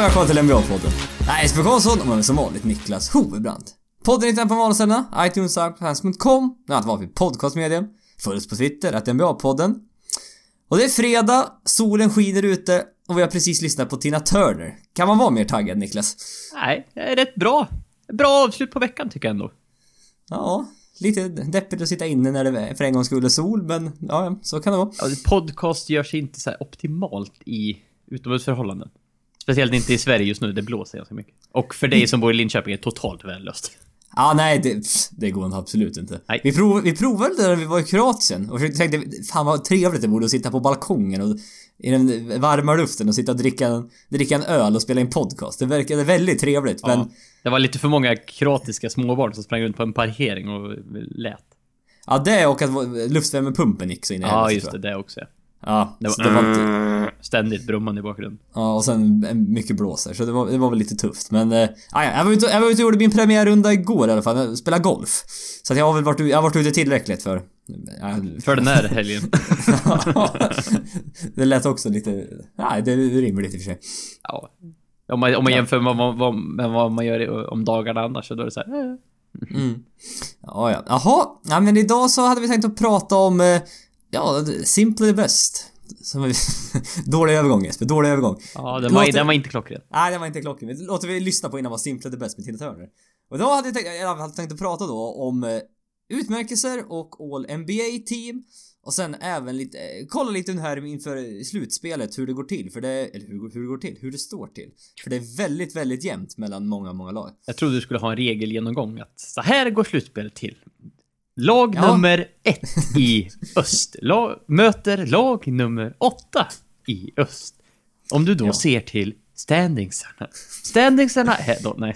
Och välkomna till NBA-podden. Är Jesper Karlsson och med mig som vanligt Niklas Hovebrant. Podden hittar ni på vanliga iTunes, Arphands.com, bland annat var vi podcastmedium. Följ oss på Twitter, att NBA-podden. Och det är fredag, solen skiner ute och vi har precis lyssnat på Tina Turner. Kan man vara mer taggad Niklas? Nej, det är rätt bra. Bra avslut på veckan tycker jag ändå. Ja, lite deppigt att sitta inne när det för en gång skulle sol, men ja, så kan det vara. Ja, podcast gör sig inte så optimalt i utomhusförhållanden. Speciellt inte i Sverige just nu, det blåser ganska mycket. Och för dig som bor i Linköping är det totalt värdelöst. Ja, nej, det, det går absolut inte. Nej. Vi, prov, vi provade det när vi var i Kroatien och tänkte, fan vad trevligt det vore att sitta på balkongen och i den varma luften och sitta och dricka en, dricka en öl och spela in podcast. Det verkade väldigt trevligt, men... Ja, det var lite för många kroatiska småbarn som sprang runt på en parkering och lät. Ja, det och att luftvärmepumpen gick så in i Ja, helvete, just det, det också. Ja, Det så var, det var inte... ständigt brummande i bakgrunden. Ja, och sen eh, mycket blåser, så det var, det var väl lite tufft. Men, eh, ja, jag var ute jag var ute och gjorde min premiärrunda igår i alla fall, jag spelade golf. Så att jag har väl varit, jag har varit ute tillräckligt för... Ja, För den här helgen. det lät också lite... Nej, det är rimligt i och för sig. ja. Om man, om man jämför med vad, vad, med vad man gör om dagarna annars så då är det så här, eh. Mm. Ja, ja. Jaha, ja, men idag så hade vi tänkt att prata om... eh, Ja, Simply Best. Som dålig övergång Jesper, dålig övergång. Ja, den var, Låter- den var inte klockren. Nej, det var inte klockren. Låter vi lyssna på innan var Simply the Best med Tina Turner. Och då hade jag tänkt, jag hade tänkt att prata då om eh, utmärkelser och All NBA Team. Och sen även lite, eh, kolla lite här inför slutspelet hur det går till. För det, eller hur, hur det går till, hur det står till. För det är väldigt, väldigt jämnt mellan många, många lag. Jag trodde du skulle ha en regelgenomgång att så här går slutspelet till. Lag Ja. nummer ett i öst lag, möter lag nummer åtta i öst. Om du då Ja. ser till standingsarna. Standingsarna är då... Nej,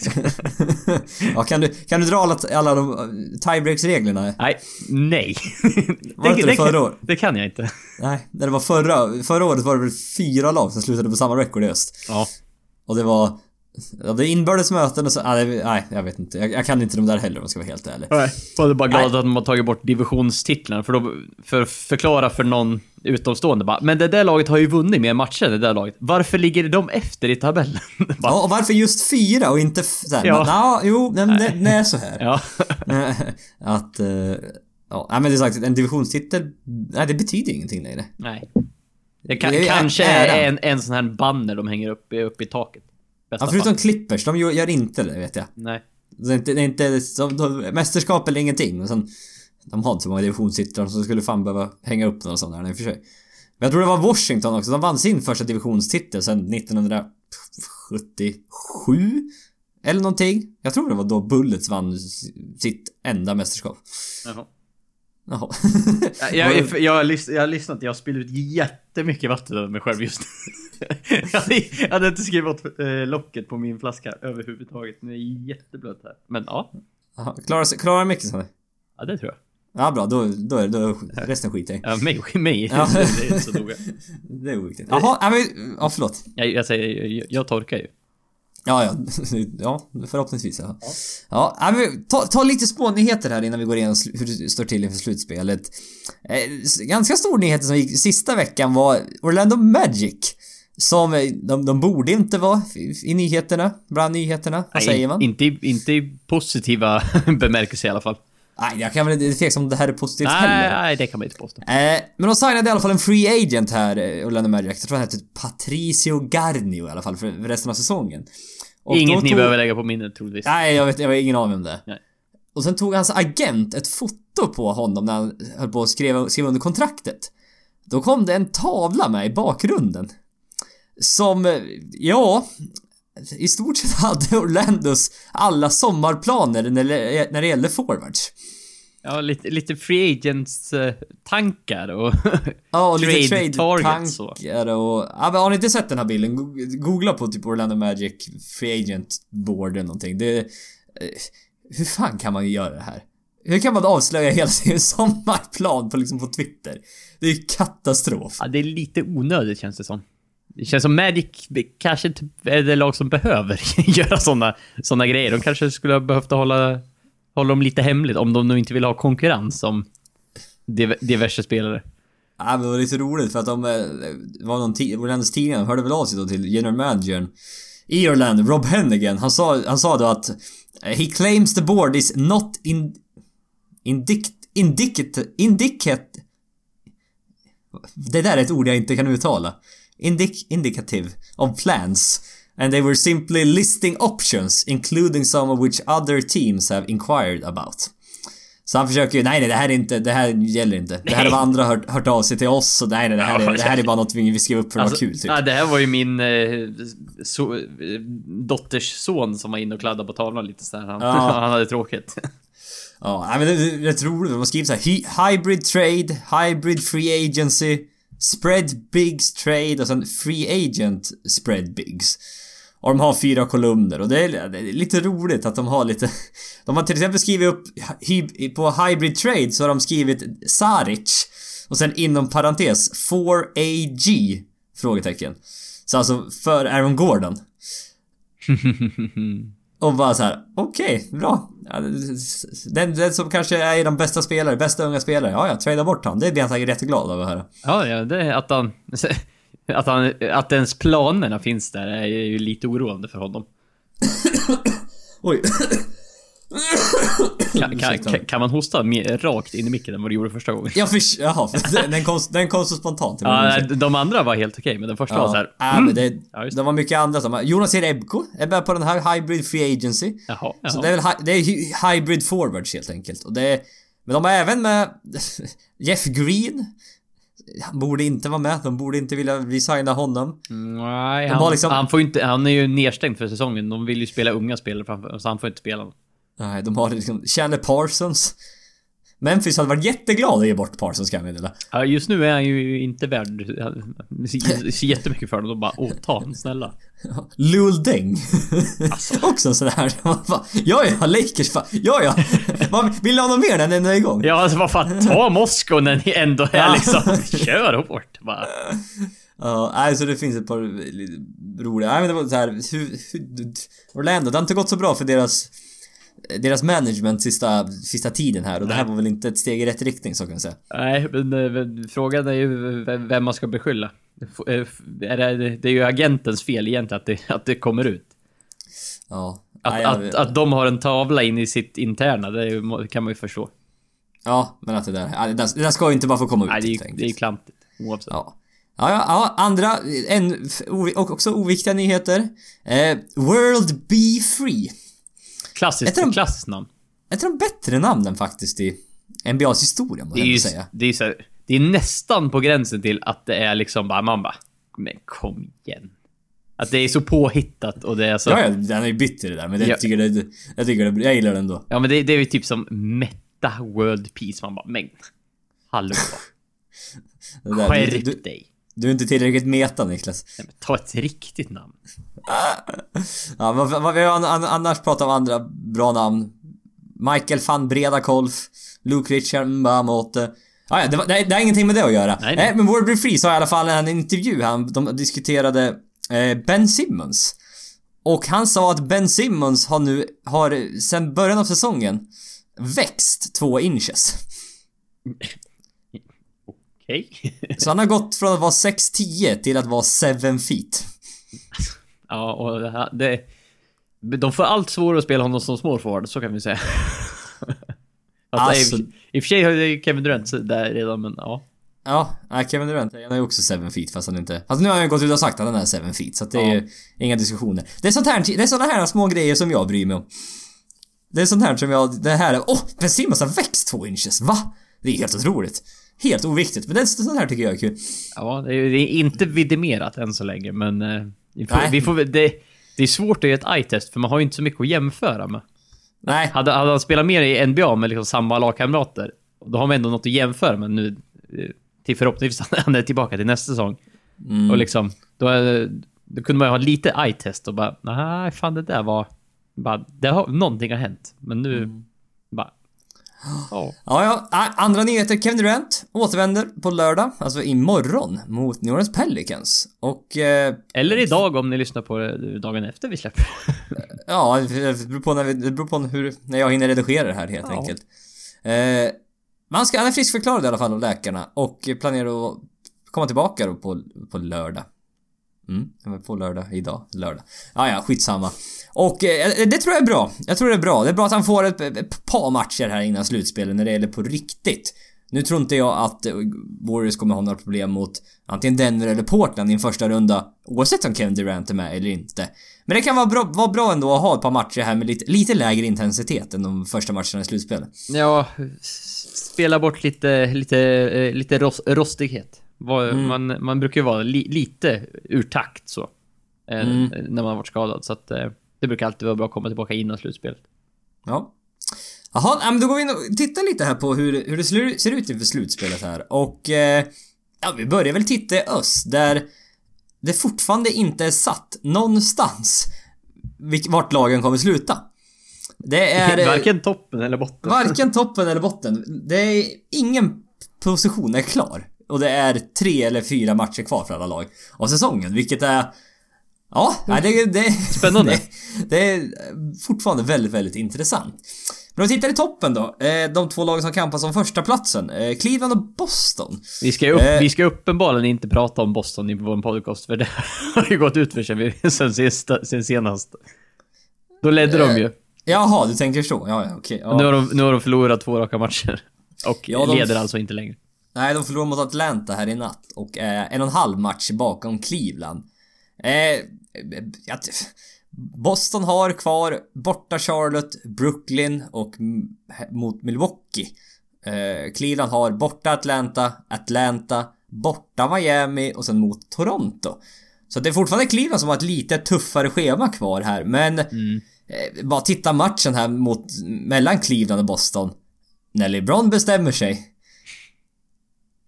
ja, kan du, kan du dra alla, alla de tiebreaks-reglerna? nej. nej. Var det inte det förra året? det kan jag inte. Nej, när det var förra, förra året var det väl fyra lag som slutade på samma record i öst. Ja. Och det var... Ja, det är inbördes möten och så... Nej, nej jag vet inte. Jag, jag kan inte de där heller om jag ska vara helt ärlig. Nej. Jag är bara glad Nej. att de har tagit bort divisionstitlarna för då, för att förklara för någon utomstående bara, men det där laget har ju vunnit mer matcher det där laget. Varför ligger de efter i tabellen? bara, Ja, och varför just fyra och inte f- såhär? Ja. Ja. jo, nej, men det, det är så här. ja. att... eh, ja, nej, men det är sagt, en divisionstitel... Nej, det betyder ingenting längre. Nej. Det, kan, Det är kanske äran. är en, en sån här banner de hänger upp, upp i taket. Bästa Ja, förutom fall. Clippers, de gör, inte det vet jag. Nej. Det är inte... Det är inte de, de, mästerskap eller ingenting. Och sen, de har inte så många divisionstitlar så skulle fan behöva hänga upp några sådana här i och för sig. Men jag tror det var Washington också. De vann sin första divisionstitel sen 1977. Eller någonting. Jag tror det var då Bullets vann sitt enda mästerskap. Jaha. Jaha. Jag, jag, jag, har jag har lyssnat, jag spiller ut jättemycket vatten över mig själv just nu. jag, hade, jag hade inte skrivit åt eh, locket på min flaska överhuvudtaget. Den är jätteblöt här. Men ja. Klarar, klarar mycket du? ja det tror jag. Ja bra, då, då är då, resten skiter jag i. Ja, mig, mig. Ja. det, är inte så noga. Det är oviktigt. Jaha, ja, men, ja förlåt. Jag, jag säger, jag, jag torkar ju. Ja, ja. Ja, förhoppningsvis. Ja. Ja, ja men, ta, ta lite små nyheter här innan vi går igenom hur det står till inför slutspelet. Eh, ganska stor nyhet som gick sista veckan var Orlando Magic. Som, eh, de, de borde inte vara i, nyheterna, bland nyheterna. Vad säger man? Inte, inte i positiva bemärkelser i alla fall. Nej, jag kan väl är tveksamt om det här är positivt Nej, heller. nej, det kan man inte påstå. Eh, men de signade i alla fall en free agent här, eh, Orlando Magic. Jag tror han hette Patricio Garnio i alla fall för resten av säsongen. Och Inget då ni tog- behöver lägga på minnet troligtvis. Nej, jag vet, jag har ingen aning om det. Nej. Och sen tog hans agent ett foto på honom när han höll på att skriva, skriva under kontraktet. Då kom det en tavla med i bakgrunden. Som, eh, ja... I stort sett hade Orlandos alla sommarplaner när det, gällde forwards. Ja, lite, lite free agents eh, tankar och... Ja, och lite Trade och- trade-tankar och... Ja, men har ni inte sett den här bilden? Go- Googla på typ Orlando Magic Free Agent Board eller någonting. Det... eh, Hur fan kan man göra det här? Hur kan man avslöja hela sin sommarplan på liksom på Twitter? Det är ju katastrof. ja, det är lite onödigt känns det som. Det känns som Magic kanske inte är det lag som behöver göra såna, såna grejer. De kanske skulle ha behövt hålla, hålla dem lite hemligt om de nu inte vill ha konkurrens om diverse spelare. Ja, men det var lite roligt för att de... Eh, det var någon. Orlandos tidning, hörde väl av sig då till general managern Ireland, Rob Hennigan, han sa, han sa då att eh, He claims the board is not in... Indict... Indicate... Indicate... Det där är ett ord jag inte kan uttala. Indic, indicative of plans. And they were simply listing options, including some of which other teams have inquired about. Så han försöker ju, nej nej det här är inte, det här gäller inte. Det här är vad andra har hört, hört av sig till oss och nej nej det här, är, det här är bara något vi skrev upp för att Alltså, vara kul typ. ja, det här var ju min eh, so, eh, dotters son som var inne och kladdade på tavlan lite så här. Han, Ja. han hade tråkigt. Ja, men det det är rätt roligt. De har skrivit såhär hy- Hybrid trade, hybrid free agency, spread bigs trade och sen free agent spread bigs. Och de har fyra kolumner och det är, det är lite roligt att de har lite... De har till exempel skrivit upp på hybrid trade så har de skrivit Saric och sen inom parentes 4AG? Frågetecken. Så alltså för Aaron Gordon. Och bara så här: okej, bra. Ja, Den, den som kanske är de bästa spelare, bästa unga spelare. Ja, ja, trada bort han. Det blir han säkert jätteglad av att höra. Ja, ja, det är att han... Att, han, att ens planerna finns där är ju lite oroande för honom. Oj. Kan, kan, kan, man hosta mer rakt in i micken än vad du gjorde första gången? Jag förs... Jaha, för den kom, den kom så spontant. Ja, de andra var helt okej, men den första var så här. Ja, men det, Ja, det var mycket andra som... Jonas Jerebko är med på den här Hybrid Free Agency. Jaha, Så jaha. det är väl det är hy- hybrid forwards helt enkelt. Och det är, men de har även med Jeff Green. Han borde inte vara med. De borde inte vilja resigna honom. Nej, han, liksom- han får inte... Han är ju nedstängd för säsongen. De vill ju spela unga spelare framför, så han får inte spela. Nej, de har liksom Chandler Parsons. Memphis hade varit jätteglad att ge bort Parsons kan jag meddela. Ja, just nu är han ju inte värd så- jättemycket för dem. De bara åh, ta honom snälla. Lul Deng. Alltså. Också en sån man bara, Ja, ja, Lakers fan. Ja, ja. Vad- Vill ni ha något mer när den är igång? Ja, alltså vad fan, ta Moskva när ni ändå är Ja. liksom... Kör hårt bara. Ja, nej, så det finns ett par roliga. Nej, men det var så här. Orlando, det har inte gått så bra för deras deras management sista, sista tiden här och det här var väl inte ett steg i rätt riktning så kan jag säga. Nej, men eh, frågan är ju vem- man ska beskylla. Eh, Är det, det är ju agentens fel egentligen att det, att det kommer ut. Ja. Att, nej, jag att, att de har en tavla in i sitt interna, det kan man ju förstå. Ja, men att det där, ja, det där, det där ska ju inte bara få komma ut Nej, det är, ju- det är klantigt. Oavsett. Ja. Ja, ja, ja, andra, en, och också oviktiga nyheter. Eh, World Be Free. Klassiskt, tror- klassiskt namn. Ett av de bättre namnen faktiskt i NBAs historia, är jag säga. det är, så här, det är nästan på gränsen till att det är liksom bara, man bara, men kom igen. Att det är så påhittat och det är så... Ja, ja, den är ju bitter det där, men det, Ja. jag tycker det, jag tycker det, jag gillar det ändå. Ja men det, det är ju typ som Meta World Peace. Man bara, men hallå, skärp dig. Du är inte tillräckligt meta Niklas. Nej, men ta ett riktigt namn. Ja, vad, vad, vi har an- an- annars pratat om andra bra namn. Michael van Bredakolf, Luke Richard Mbamote. Ja, ja, det, var, det, det har ingenting med det att göra. Nej, Nej, nej. men World Be Free sa i alla fall en intervju han, de diskuterade eh, Ben Simmons. Och han sa att Ben Simmons har nu, har sen början av säsongen växt två inches. Okej. Så han har gått från att vara 6'10 till att vara 7 feet. ja, och det, här- det... De får allt svårare att spela honom som small forward, så kan vi säga. alltså, i, I och för sig har ju Kevin Durant där redan, men ja. Ja, Kevin Durant, han är ju också 7 feet fast han inte... Fast nu har han gått ut och sagt att han är 7 feet så att det är Ja. ju inga diskussioner. Det är sånt här, det är såna här små grejer som jag bryr mig om. Det är sånt här som jag, det här, åh! Ben Simmons har växt två inches, va? Det är helt otroligt. Helt oviktigt, men det sånt här tycker jag är kul. Ja, det är, inte vidimerat än så länge, men... eh, Vi får, vi får, det, det är svårt att göra ett eye-test, för man har ju inte så mycket att jämföra med. Nej, Hade, hade han spelat mer i NBA med liksom samma lagkamrater, då har man ändå något att jämföra med nu. eh, Till förhoppningsvis han är tillbaka till nästa säsong. Mm. Och liksom, då, är- då kunde man ju ha lite eye-test och bara, nej fan det där var... Bara, det har, någonting har hänt. Men nu, Mm. Ja. Ja, ja. Andra nyheter. Kevin Durant återvänder på lördag, alltså imorgon, mot New Orleans Pelicans. Och... Eh, Eller idag om ni lyssnar på det dagen efter vi släpper. ja, det beror på när, vi, det beror på hur, när jag hinner redigera det här helt Ja. enkelt. Eh, man ska, han är friskförklarad i alla fall av läkarna och planerar att komma tillbaka då på, på lördag. Mm, men på lördag idag. Lördag. Ah, ja, skitsamma. Och eh, det tror jag är bra. Jag tror det är bra. Det är bra att han får ett, ett par matcher här innan slutspelet när det gäller på riktigt. Nu tror inte jag att eh, Warriors kommer ha några problem mot antingen Denver eller Portland i en första runda oavsett om Kevin Durant är med eller inte. Men det kan vara bra, vara bra ändå att ha ett par matcher här med lite, lite lägre intensitet än de första matcherna i slutspelet. Ja, spela bort lite, lite, eh, lite ros, rostighet. Vad- Mm. Man, man brukar ju vara li, lite ur takt så. eh, Mm. När man har varit skadad. Så att eh, det brukar alltid vara bra att komma tillbaka innan slutspelet. Ja. Jaha, ja, men då går vi in och tittar lite här på hur, hur det ser ut inför slutspelet här och... Eh, ja, vi börjar väl titta i öst där det fortfarande inte är satt någonstans vart lagen kommer sluta. Det är... Varken toppen eller botten. Varken toppen eller botten. Det är ingen position är klar. Och det är tre eller fyra matcher kvar för alla lag av säsongen, vilket är... Ja, nej, det, det, Spännande. Det, det är fortfarande väldigt, väldigt intressant. Men om vi tittar i toppen då. eh, De två lagen som kampas om första platsen eh, Cleveland och Boston. Vi ska, upp, Eh. vi ska uppenbarligen inte prata om Boston i vår podcast, för det har ju gått ut för vi- sen, sista, sen senast. Då ledde de ju. Jaha, du tänker så. Ja, ja, okej. Nu, har Ja. de, nu har de förlorat två raka matcher. Och Ja, de- leder alltså inte längre. Nej, de förlorade mot Atlanta här i natt och är en och en halv match bakom Cleveland. Eh, jag, Boston har kvar borta Charlotte, Brooklyn och mot Milwaukee. Eh, Cleveland har borta Atlanta, Atlanta, borta Miami och sen mot Toronto. Så det är fortfarande Cleveland som har ett lite tuffare schema kvar här men Mm. eh, bara titta matchen här mot mellan Cleveland och Boston. När LeBron bestämmer sig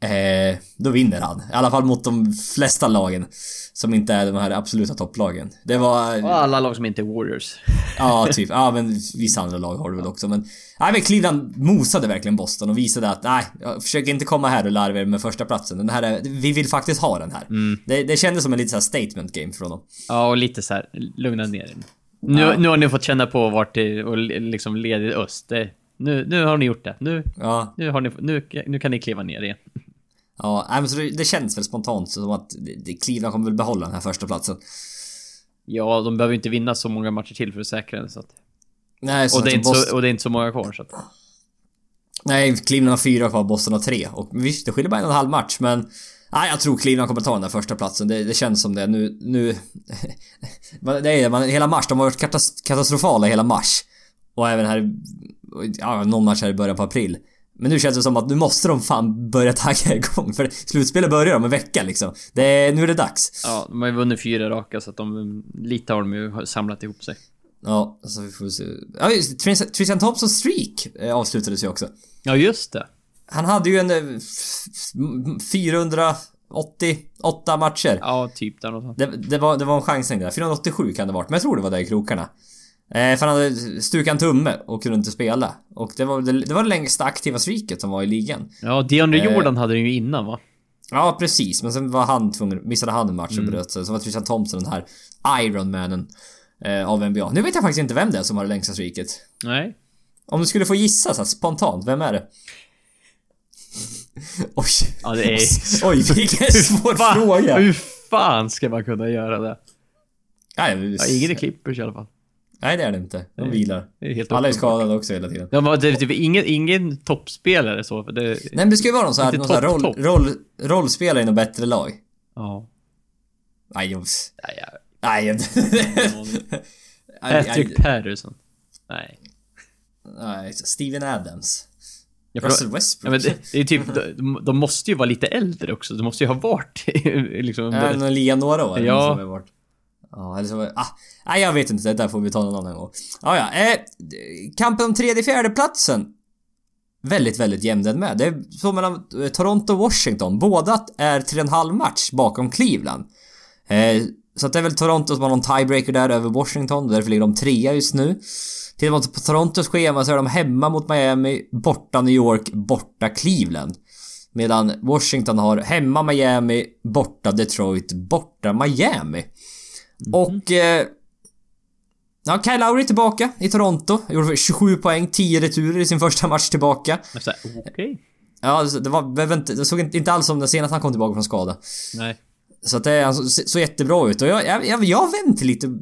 Eh, då vinner han. I alla fall mot de flesta lagen. Som inte är de här absoluta topplagen. Det var... Och alla lag som inte är Warriors. Ja, typ. Ja, men vissa andra lag har det väl också. Men... Nej, men Cleveland mosade verkligen Boston och visade att nej, jag försöker inte komma här och larva er med första platsen. Den här är, vi vill faktiskt ha den här. Det, det kändes som en lite så statement game för honom. Ja, och lite så här, lugna ner er. Nu, Ja. nu har ni fått känna på vart det och liksom leder öst. Det, nu, nu har ni gjort det. Nu, Ja, nu, har ni, nu, nu kan ni kliva ner igen. Ja men så det, det känns väl spontant som att Cleveland kommer väl behålla den här första platsen. Ja, de behöver inte vinna så många matcher till för att säkra det. Så att, Nej, så och, det är inte Boston- så, och det är inte så många kvar. Så att, Nej, Cleveland har fyra kvar, Boston har tre. Och visst, det skiljer bara en och en halv match, men... Nej, jag tror Cleveland kommer ta den där första platsen. Det, det känns som det. Nu... nu det är man, hela mars, de har varit katas- katastrofala hela mars. Och även här... Ja, någon match här i början på april. Men nu känns det som att nu måste de fan börja tagga igång. För slutspelet börjar om en vecka liksom. Det är, nu är det dags. ja, de har ju vunnit fyra raka så att de... Lite har de ju samlat ihop sig. Ja, så vi får se. Ja, just, Tris- Tristan Thompsons streak eh, avslutades ju också. Ja, just det. Han hade ju en... eh, f- f- 488 matcher. Ja, typ där någonstans. Det, det, var, det var en chansning där. 487 kan det ha varit, men jag tror det var där i krokarna. Eh, för han hade stukat en tumme och kunde inte spela. Och det var det, det, var det längsta aktiva streaket som var i ligan. Ja, DeAndre Eh. Jordan hade den ju innan va? Ja, precis. Men sen var han tvungen, missade han en match och Mm. bröt sig. Så var Tristan Thompson den här Ironmanen eh, av NBA. Nu vet jag faktiskt inte vem det är som har det längsta streaket. Nej. Om du skulle få gissa så här, spontant, vem är det? Oj. Ja, det är... Oj, vilken svår fråga. Hur fan ska man kunna göra det? Nej, Ja, ingen är Clippers i alla fall. Nej, det är det inte. De vilar. Är helt Alla är skadade också hela tiden. De var det är typ ingen, ingen toppspelare så. För det, Nej men det ska ju vara någon så här, någon topp, roll, roll, rollspelare i något bättre lag. ja. Nej, jag... Nej, jag, Nej, jag... Patrick nej, Patterson. Nej. nej, Steven Adams. Får, Russell ja, Westbrook. men det, det är typ, de, de måste ju vara lite äldre också. De måste ju ha varit liksom... Ja, någon liga några år. Ja. Ja, eller så... var- Ah, nej, jag vet inte. Det där får vi ta någon annan gång. Ah, ja, eh, kampen om tredje fjärde platsen Väldigt, väldigt den med. Det är så mellan eh, Toronto och Washington. Båda är 3,5 match bakom Cleveland. Eh, så att det är väl Toronto som har någon tiebreaker där över Washington. Därför ligger de trea just nu. Tittar man på Torontos schema så är de hemma mot Miami, borta New York, borta Cleveland. Medan Washington har hemma Miami, borta Detroit, borta Miami. Och... Eh, ja, Kyle Lowry tillbaka i Toronto. Gjorde 27 poäng, 10 returer i sin första match tillbaka. Okej. Ja, alltså, det var, inte, det såg inte, alls som den senast han kom tillbaka från skada. Nej. Så att det alltså, ser så jättebra ut och jag, jag, jag, jag har vänt lite eh,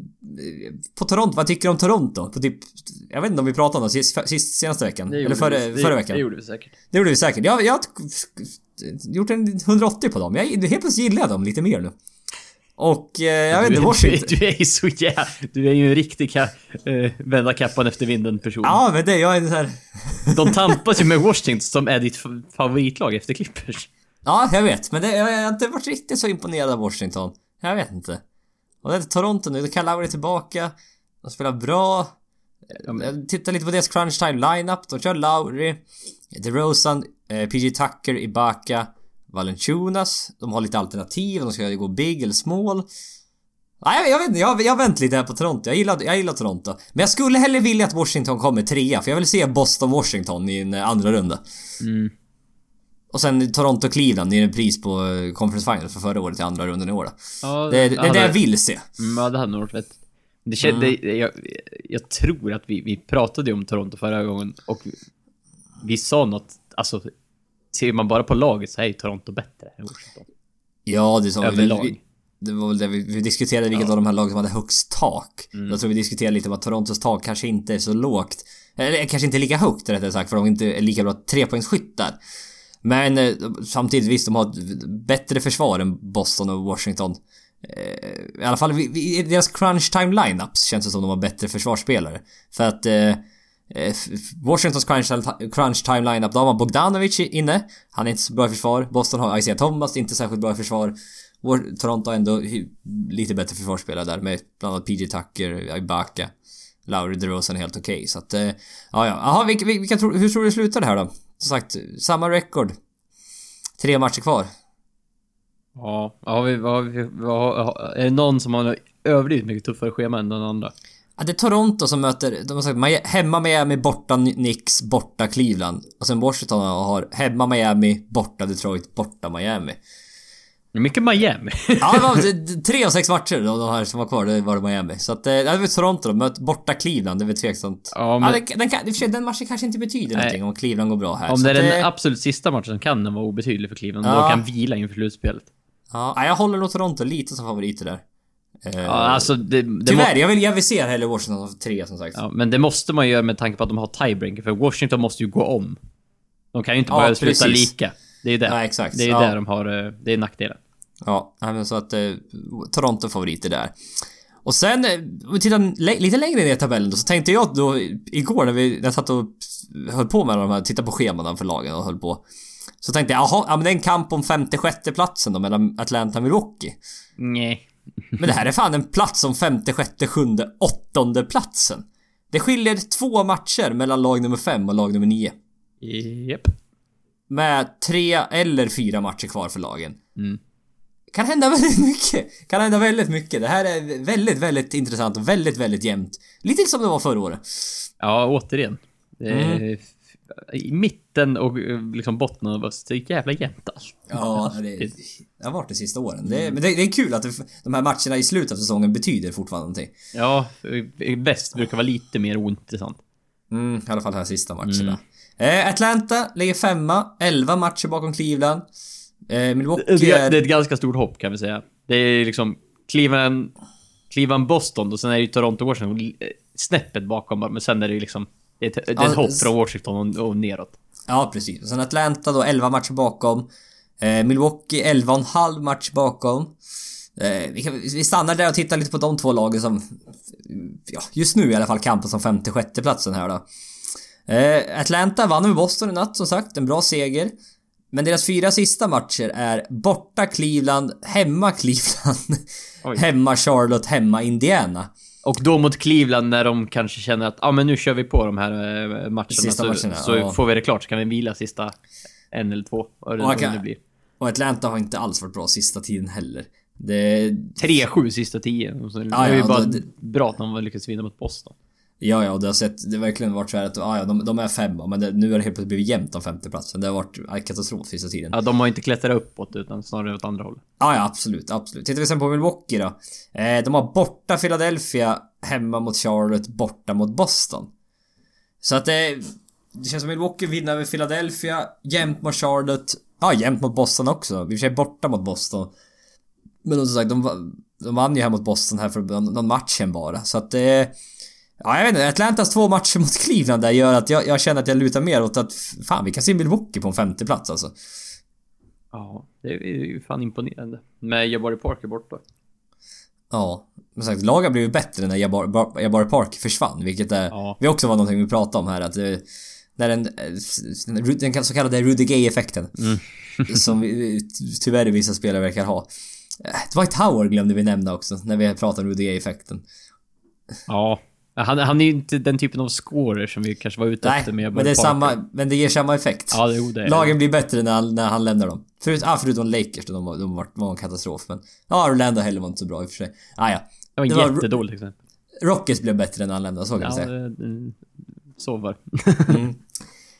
på Toronto. Vad tycker du om Toronto? På typ, jag vet inte om vi pratade om det sist, sist, senaste veckan. Eller förra, vi, förra veckan. Det gjorde vi säkert. Det gjorde vi säkert. Jag, jag har gjort en 180 på dem. Jag, helt plötsligt gillar jag dem lite mer nu. Och eh, jag vet inte, Washington... du, du är ju så jävla... Du är ju en riktig ka, eh, vända kappan efter vinden person. Ja men det, jag är sån här... De tampas ju med Washington som är ditt fa- favoritlag efter Clippers. Ja, jag vet. Men det, jag, jag har inte varit riktigt så imponerad av Washington. Jag vet inte. Och det är Toronto nu. Är tillbaka. De spelar bra. Jag tittar lite på deras crunch time lineup. De kör Lowry, DeRozan, eh, PG Tucker, Ibaka, Valanciunas. De har lite alternativ. De ska gå big eller small. Nej, jag, vet inte. Jag, jag har vänt lite här på Toronto. Jag gillar, jag gillar Toronto. Men jag skulle hellre vilja att Washington kommer trea. För jag vill se Boston-Washington i en eh, andra runda. Mm. Och sen Toronto-Cleveland i en pris på eh, Conference Finals för förra året i andra rundan i år. Ja, Det, det är det jag vill se. Mm, ja, det hade nog varit fett. Det kände, Mm. jag, jag tror att vi, vi pratade om Toronto förra gången och vi sa något, alltså ser man bara på laget så är ju Toronto bättre än Washington. Ja, det, sa, Överlag. vi, det var väl det vi, vi diskuterade vilket av de här lagen som hade högst tak. Jag tror vi diskuterade lite om att Torontos tak kanske inte är så lågt. Eller kanske inte lika högt rättare sagt för de är inte är lika bra trepoängsskyttar. Men eh, samtidigt visst, de har ett bättre försvar än Boston och Washington. Eh, I alla fall i deras crunch time lineups känns det som de har bättre försvarsspelare. För att eh, Eh, Washingtons crunch, crunch time lineup, då har man Bogdanovic inne. Han är inte så bra i försvar. Boston har Isaiah Thomas, inte särskilt bra i försvar. Toronto har ändå lite bättre försvarsspelare där med bland annat PJ Tucker, Ibaka. Lauri DeRozan är helt okej så att... Eh, ja, ja. Jaha, vilka, vilka tror, hur tror du det slutar det här då? Som sagt, samma record. Tre matcher kvar. Ja, har vi, har vi, har, är det någon som har överdrivet mycket tuffare schema än den andra? Ja, det är Toronto som möter, de har sagt hemma Miami, borta Knicks, borta Cleveland. Och sen Washington har hemma Miami, borta Detroit, borta Miami. Det är mycket Miami. Ja, det var det- tre av sex matcher av de här som var kvar, det var det Miami. Så att, eh, ja, det var Toronto då, möt borta Cleveland, det är väl tveksamt. Ja, Ja, men- den, den, sig, den matchen kanske inte betyder någonting om Cleveland går bra här. Om det är den eh, absolut sista matchen så kan den vara obetydlig för Cleveland. Ja. Då kan vila inför slutspelet. Ja, nej, jag håller nog Toronto lite som favoriter där. Eh, Ja, alltså det, det Tyvärr, jag vill, jag vill se hellre Washington som tre som sagt. ja, Men det måste man göra med tanke på att de har tiebreaker, för Washington måste ju gå om. De kan ju inte Ja, bara sluta precis. lika. Det är ju det. Ja, exakt. Det är ju Ja. där de har, eh, det är nackdelen. Ja, men så att eh, Toronto favoriter där. Och sen, eh, om vi tittar lite längre ner i tabellen då, så tänkte jag då igår när vi, när jag satt och höll på med de här, tittade på scheman för lagen och höll på. Så tänkte jag, jaha, ja men det är en kamp om femte, sjätte platsen då mellan Atlanta och Milwaukee. Nej. Men det här är fan en plats om femte, sjätte, sjunde, åttonde platsen. Det skiljer två matcher mellan lag nummer fem och lag nummer nio. Japp. Med tre eller fyra matcher kvar för lagen. Mm. Kan hända väldigt mycket. Kan hända väldigt mycket. Det här är väldigt, väldigt intressant och väldigt, väldigt jämnt. Lite som det var förra året. Ja, återigen. Det är Mm. I mitten och eh, liksom botten av öst, det är jävla jämnt allt. Ja, det, det har varit de sista åren. Det, men det, det är kul att det, de här matcherna i slutet av säsongen betyder fortfarande någonting. Ja, eh, väst brukar vara lite mer ointressant. Mm, i alla fall de här sista matcherna. Eh, Atlanta ligger femma, 11 matcher bakom Cleveland. Eh, Milwaukee Det är, det är ett ganska stort hopp kan vi säga. Det är liksom Cleveland, Cleveland Boston och sen är det ju Toronto Washington eh, snäppet bakom men sen är det ju liksom det är ett, Ja, hopp från Washington och, och neråt. Ja, precis. Och sen Atlanta då 11 matcher bakom. Eh, Milwaukee 11,5 match bakom. Eh, vi, kan, vi stannar där och tittar lite på de två lagen som... Ja, just nu i alla fall kampen som femte, sjätte platsen här då. Eh, Atlanta vann med Boston i natt som sagt, en bra seger. Men deras fyra sista matcher är borta Cleveland, hemma Cleveland, hemma Charlotte, hemma Indiana. Och då mot Cleveland när de kanske känner att ah, men nu kör vi på de här eh, matcherna Sista så, matcherna, så ja. får vi det klart så kan vi vila sista en eller två. Och kan- det blir. Och Atlanta har inte alls varit bra sista tiden heller. Det... 3-7 sista 10. Och så, det Ja, var ju bara det- bra att de lyckades vinna mot Boston. Ja, ja, och det har sett, det har verkligen varit så här att, ah, ja, de, de är femma, men det, nu har det helt plötsligt blivit jämnt om femteplatsen. Det har varit ja, katastrof sista tiden. Ja, de har inte klättrat uppåt utan snarare åt andra hållet. ja, absolut, absolut. Tittar vi sen på Milwaukee då. Eh, de har borta Philadelphia, hemma mot Charlotte, borta mot Boston. Så att det... Det känns som Milwaukee vinner över Philadelphia, jämnt mot Charlotte, ja, jämnt mot Boston också. Vi för sig borta mot Boston. Men som sagt, de, de vann ju här mot Boston här för någon någon matchen bara. Så att det... Ja, jag vet inte. Atlantas två matcher mot Cleveland där gör att jag, jag känner att jag lutar mer åt att fan, vi kan se Milwaukee på en femte plats alltså. Ja, det är ju fan imponerande. Med Jabari Parker borta. Ja. Men sagt, lagen blev ju bättre när Jabari, Bar- Jabari Park försvann, vilket är... Ja. Vi också var någonting vi pratade om här att det, när den, eh, den så kallade Rudy Gay-effekten. som vi, tyvärr vissa spelare verkar ha. Eh, Dwight Howard glömde vi nämna också när vi pratade om Rudy Gay-effekten. Ja. Han, han är ju inte den typen av scorer som vi kanske var ute Nej, efter med men det är Parker. samma, men det ger samma effekt. Ja, det, det är Lagen blir bättre när han, när han lämnar dem. Förut, ah, förutom Lakers, de, var- de var, var en katastrof. Men ja, Orlando heller var inte så bra i och för sig. Ah, ja. Det var det var- en jättedålig exempel. Rockets blev bättre när han lämnade, så kan Ja, vi säga. det, det, så var det.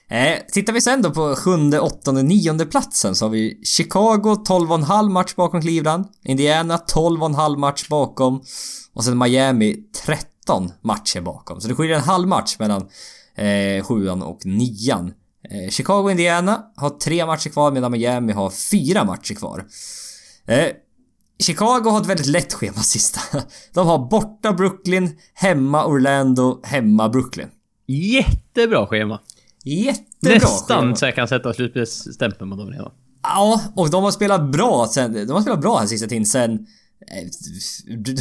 Eh, tittar vi sen då på sjunde, åttonde, nionde platsen så har vi Chicago 12,5 match bakom Cleveland. Indiana 12,5 match bakom. Och sen Miami 13 matcher bakom. Så det skiljer en halv match mellan eh, sjuan och nian. Eh, Chicago och Indiana har tre matcher kvar medan Miami har fyra matcher kvar. Eh, Chicago har ett väldigt lätt schema sista. De har borta Brooklyn, hemma Orlando, hemma Brooklyn. Jättebra schema. Jättebra Nästan schema. så jag kan sätta slutspelsstämpeln på dem redan. Ja, och de har spelat bra sen, de har spelat bra här sista tiden sen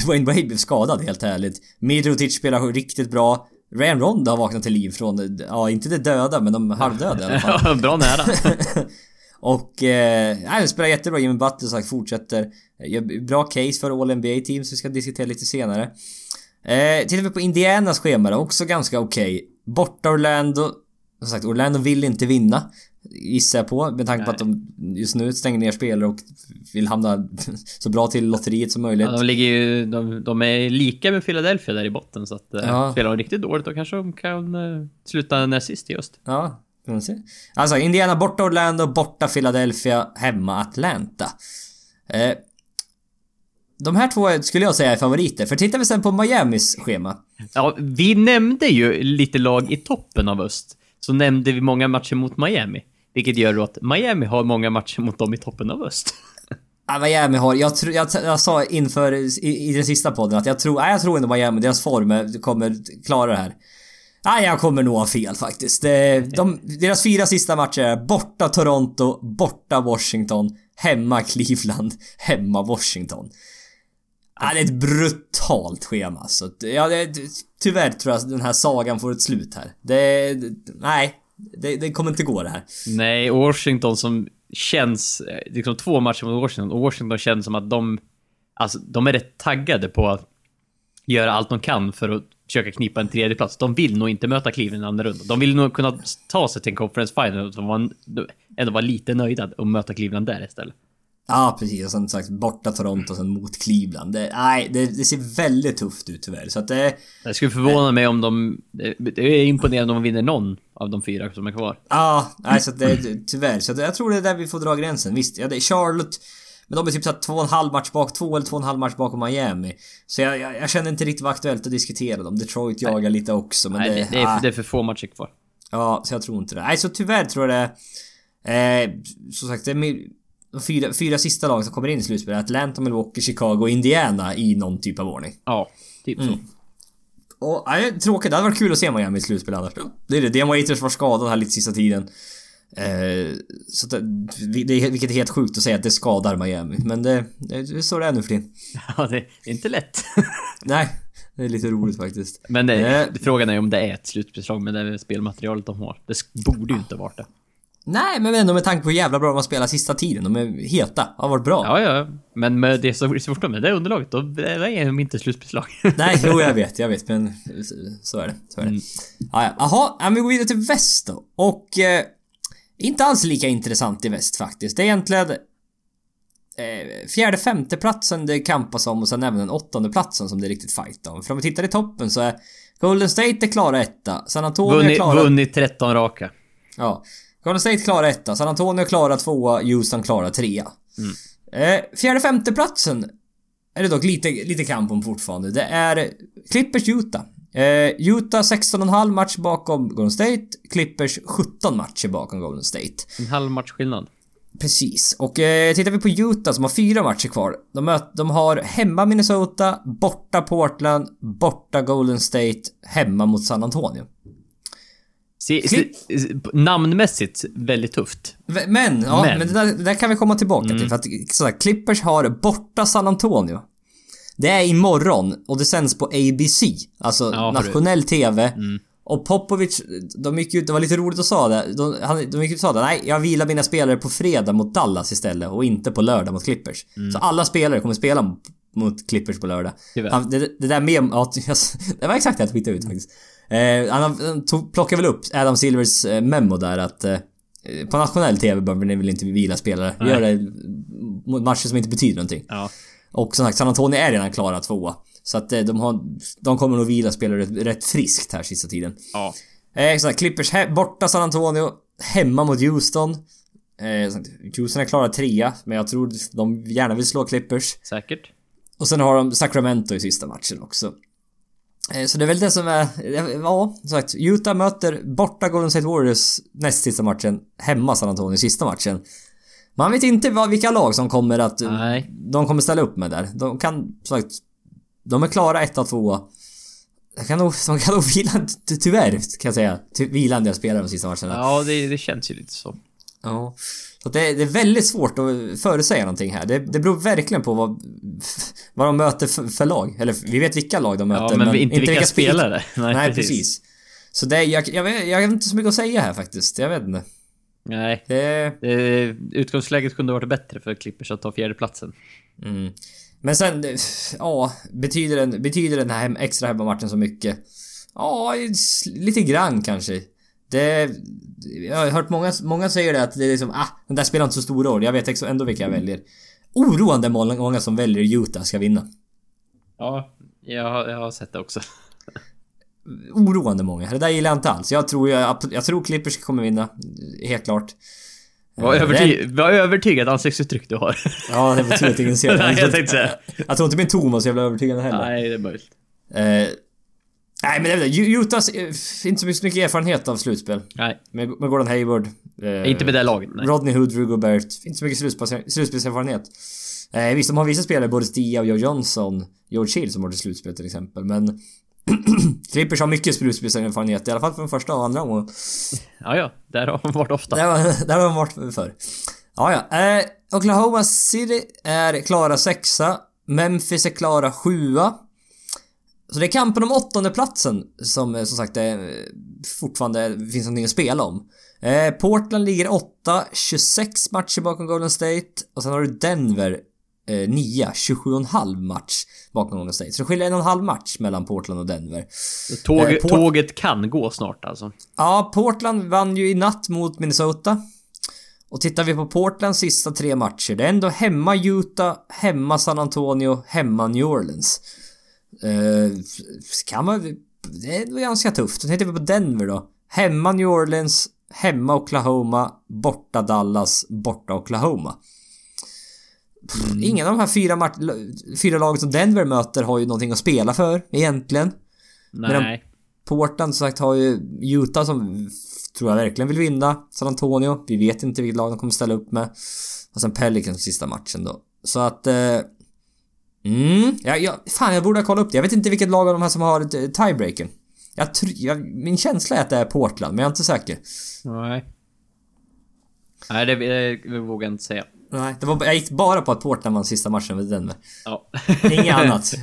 Dwayne Wade blev skadad helt ärligt. Mitrotic spelar riktigt bra. Ryan Ronda har vaknat till liv från, ja inte det döda men de halvdöda i alla fall. Bra nära. Och, eh, nej, spelar jättebra. Jimmy Butler sagt fortsätter. Gör Bra case för All NBA team som vi ska diskutera lite senare. Eh, tittar vi på Indianas schema då, också ganska okej. Borta Orlando. Som sagt, Orlando vill inte vinna. Gissar jag på, med tanke på att de just nu stänger ner spelare och vill hamna så bra till lotteriet som möjligt. Ja, de ligger ju... De, de är lika med Philadelphia där i botten så att... eh, Ja. Spelar de riktigt dåligt då kanske de kan eh, sluta näst sist i just. Ja. Alltså Indiana borta Orlando, borta Philadelphia, hemma Atlanta. Eh, de här två skulle jag säga är favoriter, för tittar vi sen på Miamis schema. Ja, vi nämnde ju lite lag i toppen av öst. Så nämnde vi många matcher mot Miami. Vilket gör då att Miami har många matcher mot dem i toppen av öst. Ja, Miami har, jag, tro, jag, jag sa inför i, i den sista podden att jag tror, nej, jag tror ändå Miami, deras form är- kommer klara det här. Nej, jag kommer nog ha fel faktiskt. De, de, deras fyra sista matcher är borta Toronto, borta Washington, hemma Cleveland, hemma Washington. Ja, det är ett brutalt schema så ja, det, tyvärr tror jag att den här sagan får ett slut här. Det, nej, det, det kommer inte gå det här. Nej, Washington som känns... eh, Liksom två matcher mot Washington och Washington känns som att de... Alltså, de är rätt taggade på att göra allt de kan för att försöka knipa en tredje plats. De vill nog inte möta Cleveland i andra rundan. De vill nog kunna ta sig till en conference final och vara- ändå vara lite nöjda och möta Cleveland där istället. Ja, precis. Och sen sagt borta Toronto och sen mot Cleveland. Det, nej, det, det ser väldigt tufft ut tyvärr. Så att det... Det skulle förvåna mig om de... Det är imponerande om de vinner någon av de fyra som är kvar. Ja, nej så det, tyvärr. Så jag tror det är där vi får dra gränsen. Visst, ja det är Charlotte. Men de är typ såhär två och en halv match bak, två eller två och en halv match bakom Miami. Så jag, jag, jag känner inte riktigt vad aktuellt att diskutera dem. Detroit jagar lite också men Nej, det... det, är, ah, det är för få matcher kvar. Ja, så jag tror inte det. Nej, så tyvärr tror jag det... Eh, som sagt, det är de fyra, fyra sista lagen som kommer in i slutspelet. Atlanta, Milwaukee, Chicago och Indiana i någon typ av ordning. Ja, typ så. Och, nej, tråkigt. Det hade varit kul att se Miami i slutspel annars. Det är det. Dean Waiters var skadad här lite sista tiden. Eh, så det, vilket är helt sjukt att säga att det skadar Miami. Men det, det är så det är nu för tiden. Ja, det är inte lätt. Nej, det är lite roligt faktiskt. Men det, Eh. frågan är om det är ett slutspelslag med det spelmaterialet de har. Det borde ju inte varit det. Nej, men ändå med tanke på hur jävla bra de har spelat sista tiden. De är heta. Har varit bra. Ja, ja. Men med det så fort de med det underlaget, då är de inte slutspelslag. Nej, jo jag vet, jag vet men så är det. Så är det. Mm. Ja, ja. Jaha, ja, men vi går vidare till väst då. Och eh, inte alls lika intressant i väst faktiskt. Det är egentligen eh, fjärde femte platsen det kampas om och sen även den åttonde platsen som det är riktigt fight om. För om vi tittar i toppen så är Golden State är klara etta, San Antonio är vunnit, klara... vunnit 13 raka. Ja. Golden State klara etta, San Antonio klara tvåa, Houston klara trea. Eh, fjärde femte platsen är det dock lite, lite kamp om fortfarande. Det är Clippers Utah. Eh, Utah 16,5 match bakom Golden State. Clippers 17 matcher bakom Golden State. En halv match skillnad. Precis. Och eh, tittar vi på Utah som har fyra matcher kvar. De, möt, de har hemma Minnesota, borta Portland, borta Golden State, hemma mot San Antonio. Se, se, namnmässigt väldigt tufft. Men, ja, men. Men. det, där, det där kan vi komma tillbaka till. För att sådär, Clippers har borta San Antonio. Det är imorgon och det sänds på ABC. Alltså Ja, nationell TV. Och Popovic, de gick ut, det var lite roligt att sa det. De, han, de gick ut och sa det. Nej, jag vilar mina spelare på fredag mot Dallas istället och inte på lördag mot Clippers. Så alla spelare kommer spela mot, Clippers på lördag. Han, det, det där med... Ja, det var exakt det jag tweetade ut faktiskt. Eh, han tog, plockade väl upp Adam Silvers eh, memo där att eh, på nationell TV behöver ni väl inte vila spelare. Vi gör det mot matcher som inte betyder någonting. Ja. Och som sagt, San Antonio är redan klara tvåa. Så att eh, de, har, de kommer nog vila spelare rätt, friskt här sista tiden. Ja. Eh, så här, Clippers borta San Antonio, hemma mot Houston. Eh, Houston är klara trea, men jag tror de gärna vill slå Clippers. Säkert. Och sen har de Sacramento i sista matchen också. Eh, Så det är väl det som är... Ja, som sagt. Utah möter borta Golden State Warriors näst sista matchen. Hemma San Antonio sista matchen. Man vet inte vad, vilka lag som kommer att... Nej. De kommer ställa upp med där. De kan, som sagt... De är klara etta, tvåa. De kan nog, de kan nog vila, ty- tyvärr kan jag säga, vila en del spelare de sista matcherna. Ja, det, det känns ju lite så. Ja. Så det, det är väldigt svårt att förutsäga någonting här. Det, det beror verkligen på vad, vad de möter för, för lag. Eller vi vet vilka lag de möter. Ja, men, inte, vilka, spel- spelare. Nej, precis. Så det, jag, jag, vet- jag har inte så mycket att säga här faktiskt. Jag vet inte. Nej. Det, Det, utgångsläget kunde varit bättre för Clippers att ta fjärdeplatsen. mm. Men sen, ja, betyder den, betyder den här extra hemmamatchen så mycket? Ja, lite grann kanske. Det... Jag har hört många, många säger det att det är liksom, ah, den där spelar inte så stor roll. Jag vet ändå vilka jag väljer. Oroande många, som väljer Utah ska vinna. Ja, jag, har- jag har sett det också. Oroande många. Det där gillar jag inte alls. Jag tror, jag, jag tror Clippers kommer vinna. Helt klart. Vad, Eh, överty vad övertygad ansiktsuttryck du har. Ja, det betyder att ingen ser Nej, det. jag tänkte säga. Jag tror inte min var så jävla övertygande heller. Nej, det är möjligt. Eh, nej men det. Utahs eh, inte så mycket erfarenhet av slutspel. Nej, Med, med Gordon Hayward. eh, inte med det laget. Nej. Rodney Hood, Rudy Gobert. Inte så mycket slutspels- slutspelserfarenhet. Eh, visst, de har vissa spelare, både Stia och Joe Johnson, George Hill som har till slutspel till exempel, men Clippers har mycket slutspelserfarenhet, i alla fall från första och andra omgången. Ja, ja. Där har man varit ofta. Där, där har de varit förr. Ja, ja. Eh, Oklahoma City är klara sexa. Memphis är klara sjua. Så det är kampen om åttonde platsen som eh, som sagt är, eh, fortfarande finns någonting att spela om. Eh, Portland ligger åtta, 26 matcher bakom Golden State. Och sen har du Denver eh, nia, 27,5 match bakom Golden State. Så det skiljer en och en halv match mellan Portland och Denver. Tåg, Eh, Port- Tåget kan gå snart alltså. Ja, Portland vann ju i natt mot Minnesota. Och tittar vi på Portlands sista tre matcher, det är ändå hemma Utah, hemma San Antonio, hemma New Orleans. Eh, kan man... Det är ändå ganska tufft. Då tittar vi på Denver då. Hemma New Orleans, hemma Oklahoma, borta Dallas, borta Oklahoma. Pff, Ingen av de här fyra, fyra lagen som Denver möter har ju någonting att spela för, egentligen. Nej. Portland som sagt har ju Utah som tror jag verkligen vill vinna. San Antonio, vi vet inte vilket lag de kommer ställa upp med. Och sen Pelicans sista matchen då. Så att... Eh, mm, ja, ja, fan jag borde ha kollat upp det. Jag vet inte vilket lag av de här som har eh, tiebreaken. Jag, jag, min känsla är att det är Portland, men jag är inte säker. Nej. Nej, det, det, det vågar jag inte säga. Nej, det var, jag gick bara på att Portland vann sista matchen med Denver. Ja. Inget annat.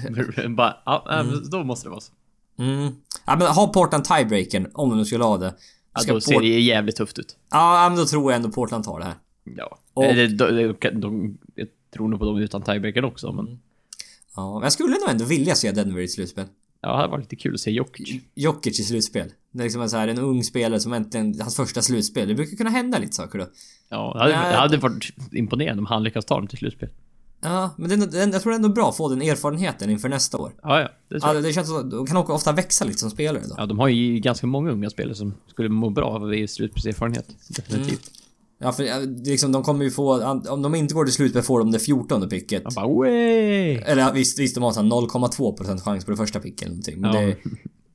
Bara, ja, men då måste det vara så. Mm. Ja men har Portland tiebreaken, om de nu skulle ha det. Ja, då ser det jävligt tufft ut. Ja, men då tror jag ändå Portland tar det här. Ja. Och- Eller, de, de, de, jag tror nog på dem utan tiebreaker också, men... Ja, men jag skulle nog ändå vilja se Denver i slutspel. Ja, det hade varit lite kul att se Jokic. Jokic i slutspel. Det är liksom en, så här, en ung spelare som äntligen, hans första slutspel. Det brukar kunna hända lite saker då. Ja, det hade, det hade varit imponerande om han lyckas ta dem till slutspel. Ja, men det, det, jag tror det är ändå bra att få den erfarenheten inför nästa år. Ja, ja. Det tror Ja, jag. det, det känns som de kan också ofta växa lite som spelare då. Ja, de har ju ganska många unga spelare som skulle må bra av slutspelserfarenhet. Definitivt. Ja, för liksom, de kommer ju få, om de inte går till slutspel får de det 14 picket. Man bara way! Eller visst, visst de har sån här 0,2% chans på det första picket eller någonting. Men Ja. det är,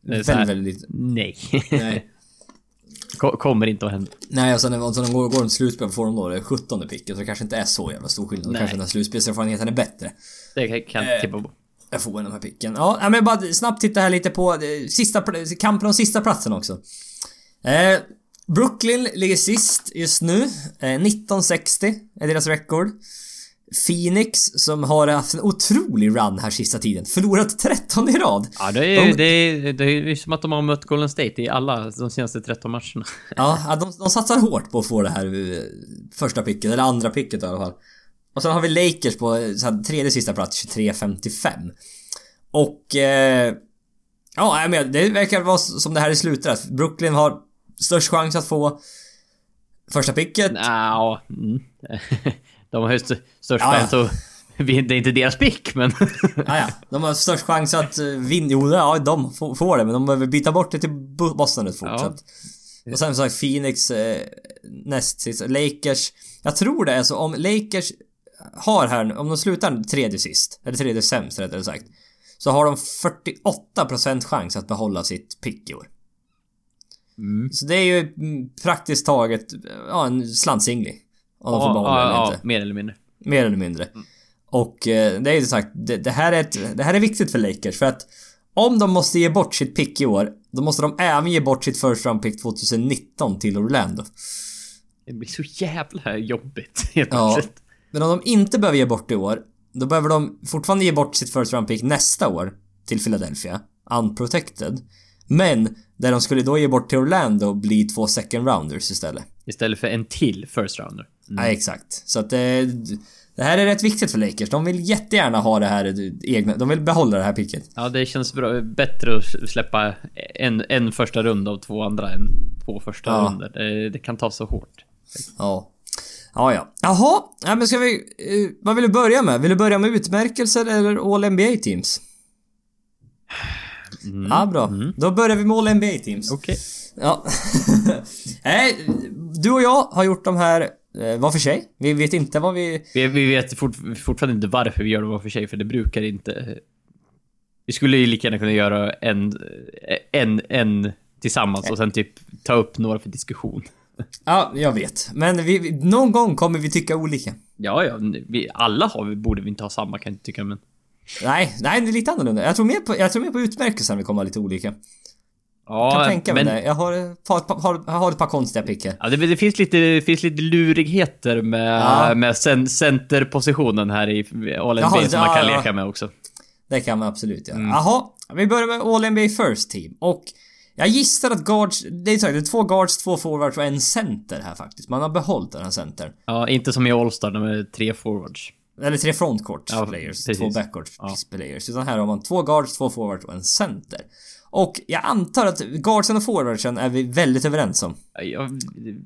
Det är så väldigt, väldigt... Nej. Nej. Ko- kommer inte att hända. Nej, och sen, och sen går, går de till slutspel får de då det 17 picket, så det kanske inte är så jävla stor skillnad. Nej. Kanske den här slutspelserfarenheten är bättre. Det kan kan Eh. jag tippa på. Jag får den här picken. Ja, men bara snabbt titta här lite på eh, sista, kampen om sista platsen också. Eh, Brooklyn ligger sist just nu. Eh, 1960 är deras rekord. Phoenix som har haft en otrolig run här sista tiden. Förlorat 13 i rad. Ja, det är, De- det, är, det är ju som att de har mött Golden State i alla de senaste 13 matcherna. Ja, de, de satsar hårt på att få det här eh, första picket, eller andra picket i alla fall. Och sen har vi Lakers på eh, här, tredje sista plats, 23.55. Och... Eh, ja, men det verkar vara som det här i slutet. Brooklyn har störst chans att få första picket. Ja, mm. De har ju st- störst Ja, chans att... Det är inte deras pick, men... Ja, ja. De har störst chans att eh, vinna. Jo, ja, de får det, men de behöver byta bort det till Bo- Boston rätt fort. Ja. Att, och sen som sagt Phoenix eh, näst sist. Lakers. Jag tror det är så om Lakers har här, om de slutar tredje sist, eller tredje sämst rättare sagt. Så har de 48% chans att behålla sitt pick i år. Mm. Så det är ju mm, praktiskt taget, ja en slantsingling. Om de får Ja, behålla ja, eller ja, inte. mer eller mindre. Mer eller mindre. Och eh, det är ju sagt, det, det, här är ett, det här är viktigt för Lakers för att om de måste ge bort sitt pick i år, då måste de även ge bort sitt first round pick 2019 till Orlando. Det blir så jävla jobbigt helt Ja. plötsligt. Men om de inte behöver ge bort det i år, då behöver de fortfarande ge bort sitt first round pick nästa år till Philadelphia, unprotected. Men där de skulle då ge bort till Orlando bli två second rounders istället. Istället för en till first rounder. Mm. Ja, exakt. Så att det, det här är rätt viktigt för Lakers. De vill jättegärna ha det här egna, de vill behålla det här picket. Ja, det känns bra. bättre att släppa en, en första runda av två andra än två första Ja. runder. Det, det kan ta så hårt. Ja. Ja, ja. Jaha, ja, men ska vi... eh, vad vill du börja med? Vill du börja med utmärkelser eller All NBA Teams? Mm. Ja, bra. Då börjar vi med All NBA Teams. Okej. Ja. Nej, du och jag har gjort de här eh, var för sig. Vi vet inte vad vi... Vi, vi vet fort, fortfarande inte varför vi gör det var för sig, för det brukar inte... Vi skulle ju lika gärna kunna göra en, en, en tillsammans och sen typ ta upp några för diskussion. Ja, jag vet. Men vi, någon gång kommer vi tycka olika. Ja, ja, vi, alla har borde vi inte ha samma kan jag tycka, men... Nej, nej, det är lite annorlunda. Jag tror mer på, jag tror mer på utmärkelsen vi kommer ha lite olika. Ja, kan tänka mig men, det. Jag har, har, jag har ett par konstiga pick här. Ja, det, det, finns lite, det finns lite lurigheter med, Ja. med cen, centerpositionen här i All Jaha, NBA som man kan ja, ja. leka med också. Det kan man absolut Mm. göra. Jaha, vi börjar med All NBA First Team. Och jag gissar att guards, det är, här, det är två guards, två forwards och en center här faktiskt. Man har behållit den här centern. Ja, inte som i All-Star, de är tre forwards. Eller tre frontcourt Ja, players, precis. två backcourt Ja. players. Utan här har man två guards, två forwards och en center. Och jag antar att guardsen och forwardsen är vi väldigt överens om. Ja,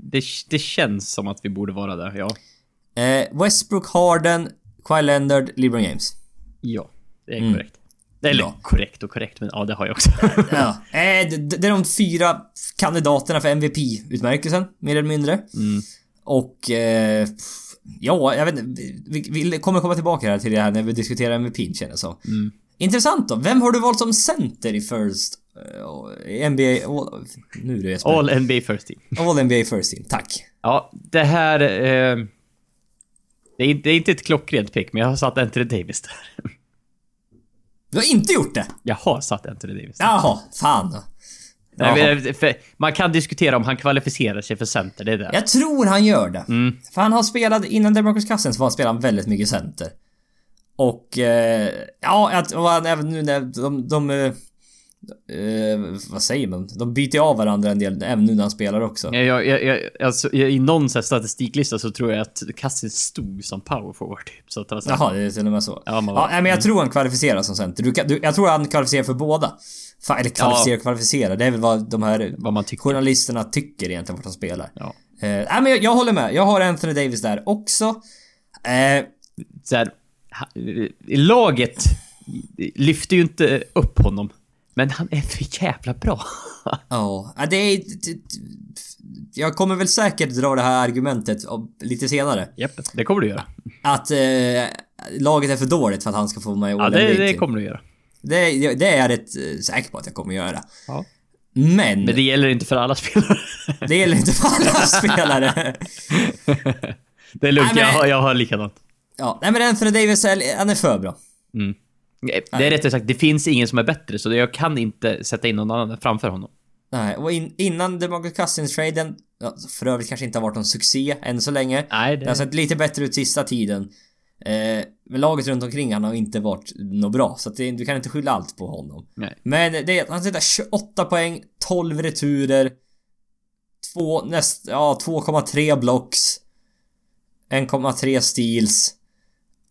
det, det känns som att vi borde vara där, ja. Eh, Westbrook, Harden, Kawhi Leonard, LeBron James. Ja, det är Mm. korrekt. Eller Bra. korrekt och korrekt, men ja, det har jag också. Ja. Eh, det, det är de fyra kandidaterna för MVP-utmärkelsen, mer eller mindre. Mm. Och... Eh, ja, jag vet inte. Vi, vi kommer komma tillbaka här till det här när vi diskuterar MVP känner jag så. Mm. Intressant då. Vem har du valt som center i First... eh, NBA... All, nu är det. All, NBA First Team. All NBA First Team, tack. Ja, det här... Eh, det, är, det är inte ett klockrent pick, men jag har satt Anthony Davis där. Du har inte gjort det? Jag har satt Anthony Davis där. Jaha, fan. Nej, man kan diskutera om han kvalificerar sig för center, det är det. Jag tror han gör det. Mm. För han har spelat, innan Demarcus Cousins var han spelat väldigt mycket center. Och, eh, ja, att, och även nu när de, de eh, eh, vad säger man? De byter av varandra en del, även nu när han spelar också. Jag, jag, jag, alltså, I någon statistiklista så tror jag att Cousins stod som power forward typ. Så att Jaha, det är till och med så. Ja, man- ja, men jag tror han kvalificerar som center. Du, du, jag tror han kvalificerar för båda. Fa, eller kvalificerar och kvalificerar. Det är väl vad de här vad man tycker. journalisterna tycker egentligen vart han spelar. Ja. Eh, nej, men jag, jag håller med. Jag har Anthony Davis där också. Eh, Så här, ha- laget lyfter ju inte upp honom. Men han är för jävla bra. Ja, det är... Jag kommer väl säkert dra det här argumentet lite senare. Japp, det kommer du göra. Att eh, laget är för dåligt för att han ska få med i Ja, det, det kommer du göra. Det, det är jag rätt eh, säker på att jag kommer göra. Ja. Men, Men det gäller inte för alla spelare. det gäller inte för alla spelare. det är lugnt, Nej, men- jag, har, jag har likadant. Ja, nej men Anthony Davis, är- han är för bra. Mm. Det är rättare sagt, det finns ingen som är bättre, så jag kan inte sätta in någon annan framför honom. Nej, och in, innan DeMarcus Cousins-traden, för övrigt kanske inte har varit någon succé än så länge. Nej, Det det... har sett lite bättre ut sista tiden. Eh, men laget runt omkring han har inte varit något bra, så det, du kan inte skylla allt på honom. Nej. Men det, är- han sätter 28 poäng, 12 returer, två, näst, ja 2,3 blocks, 1,3 steals.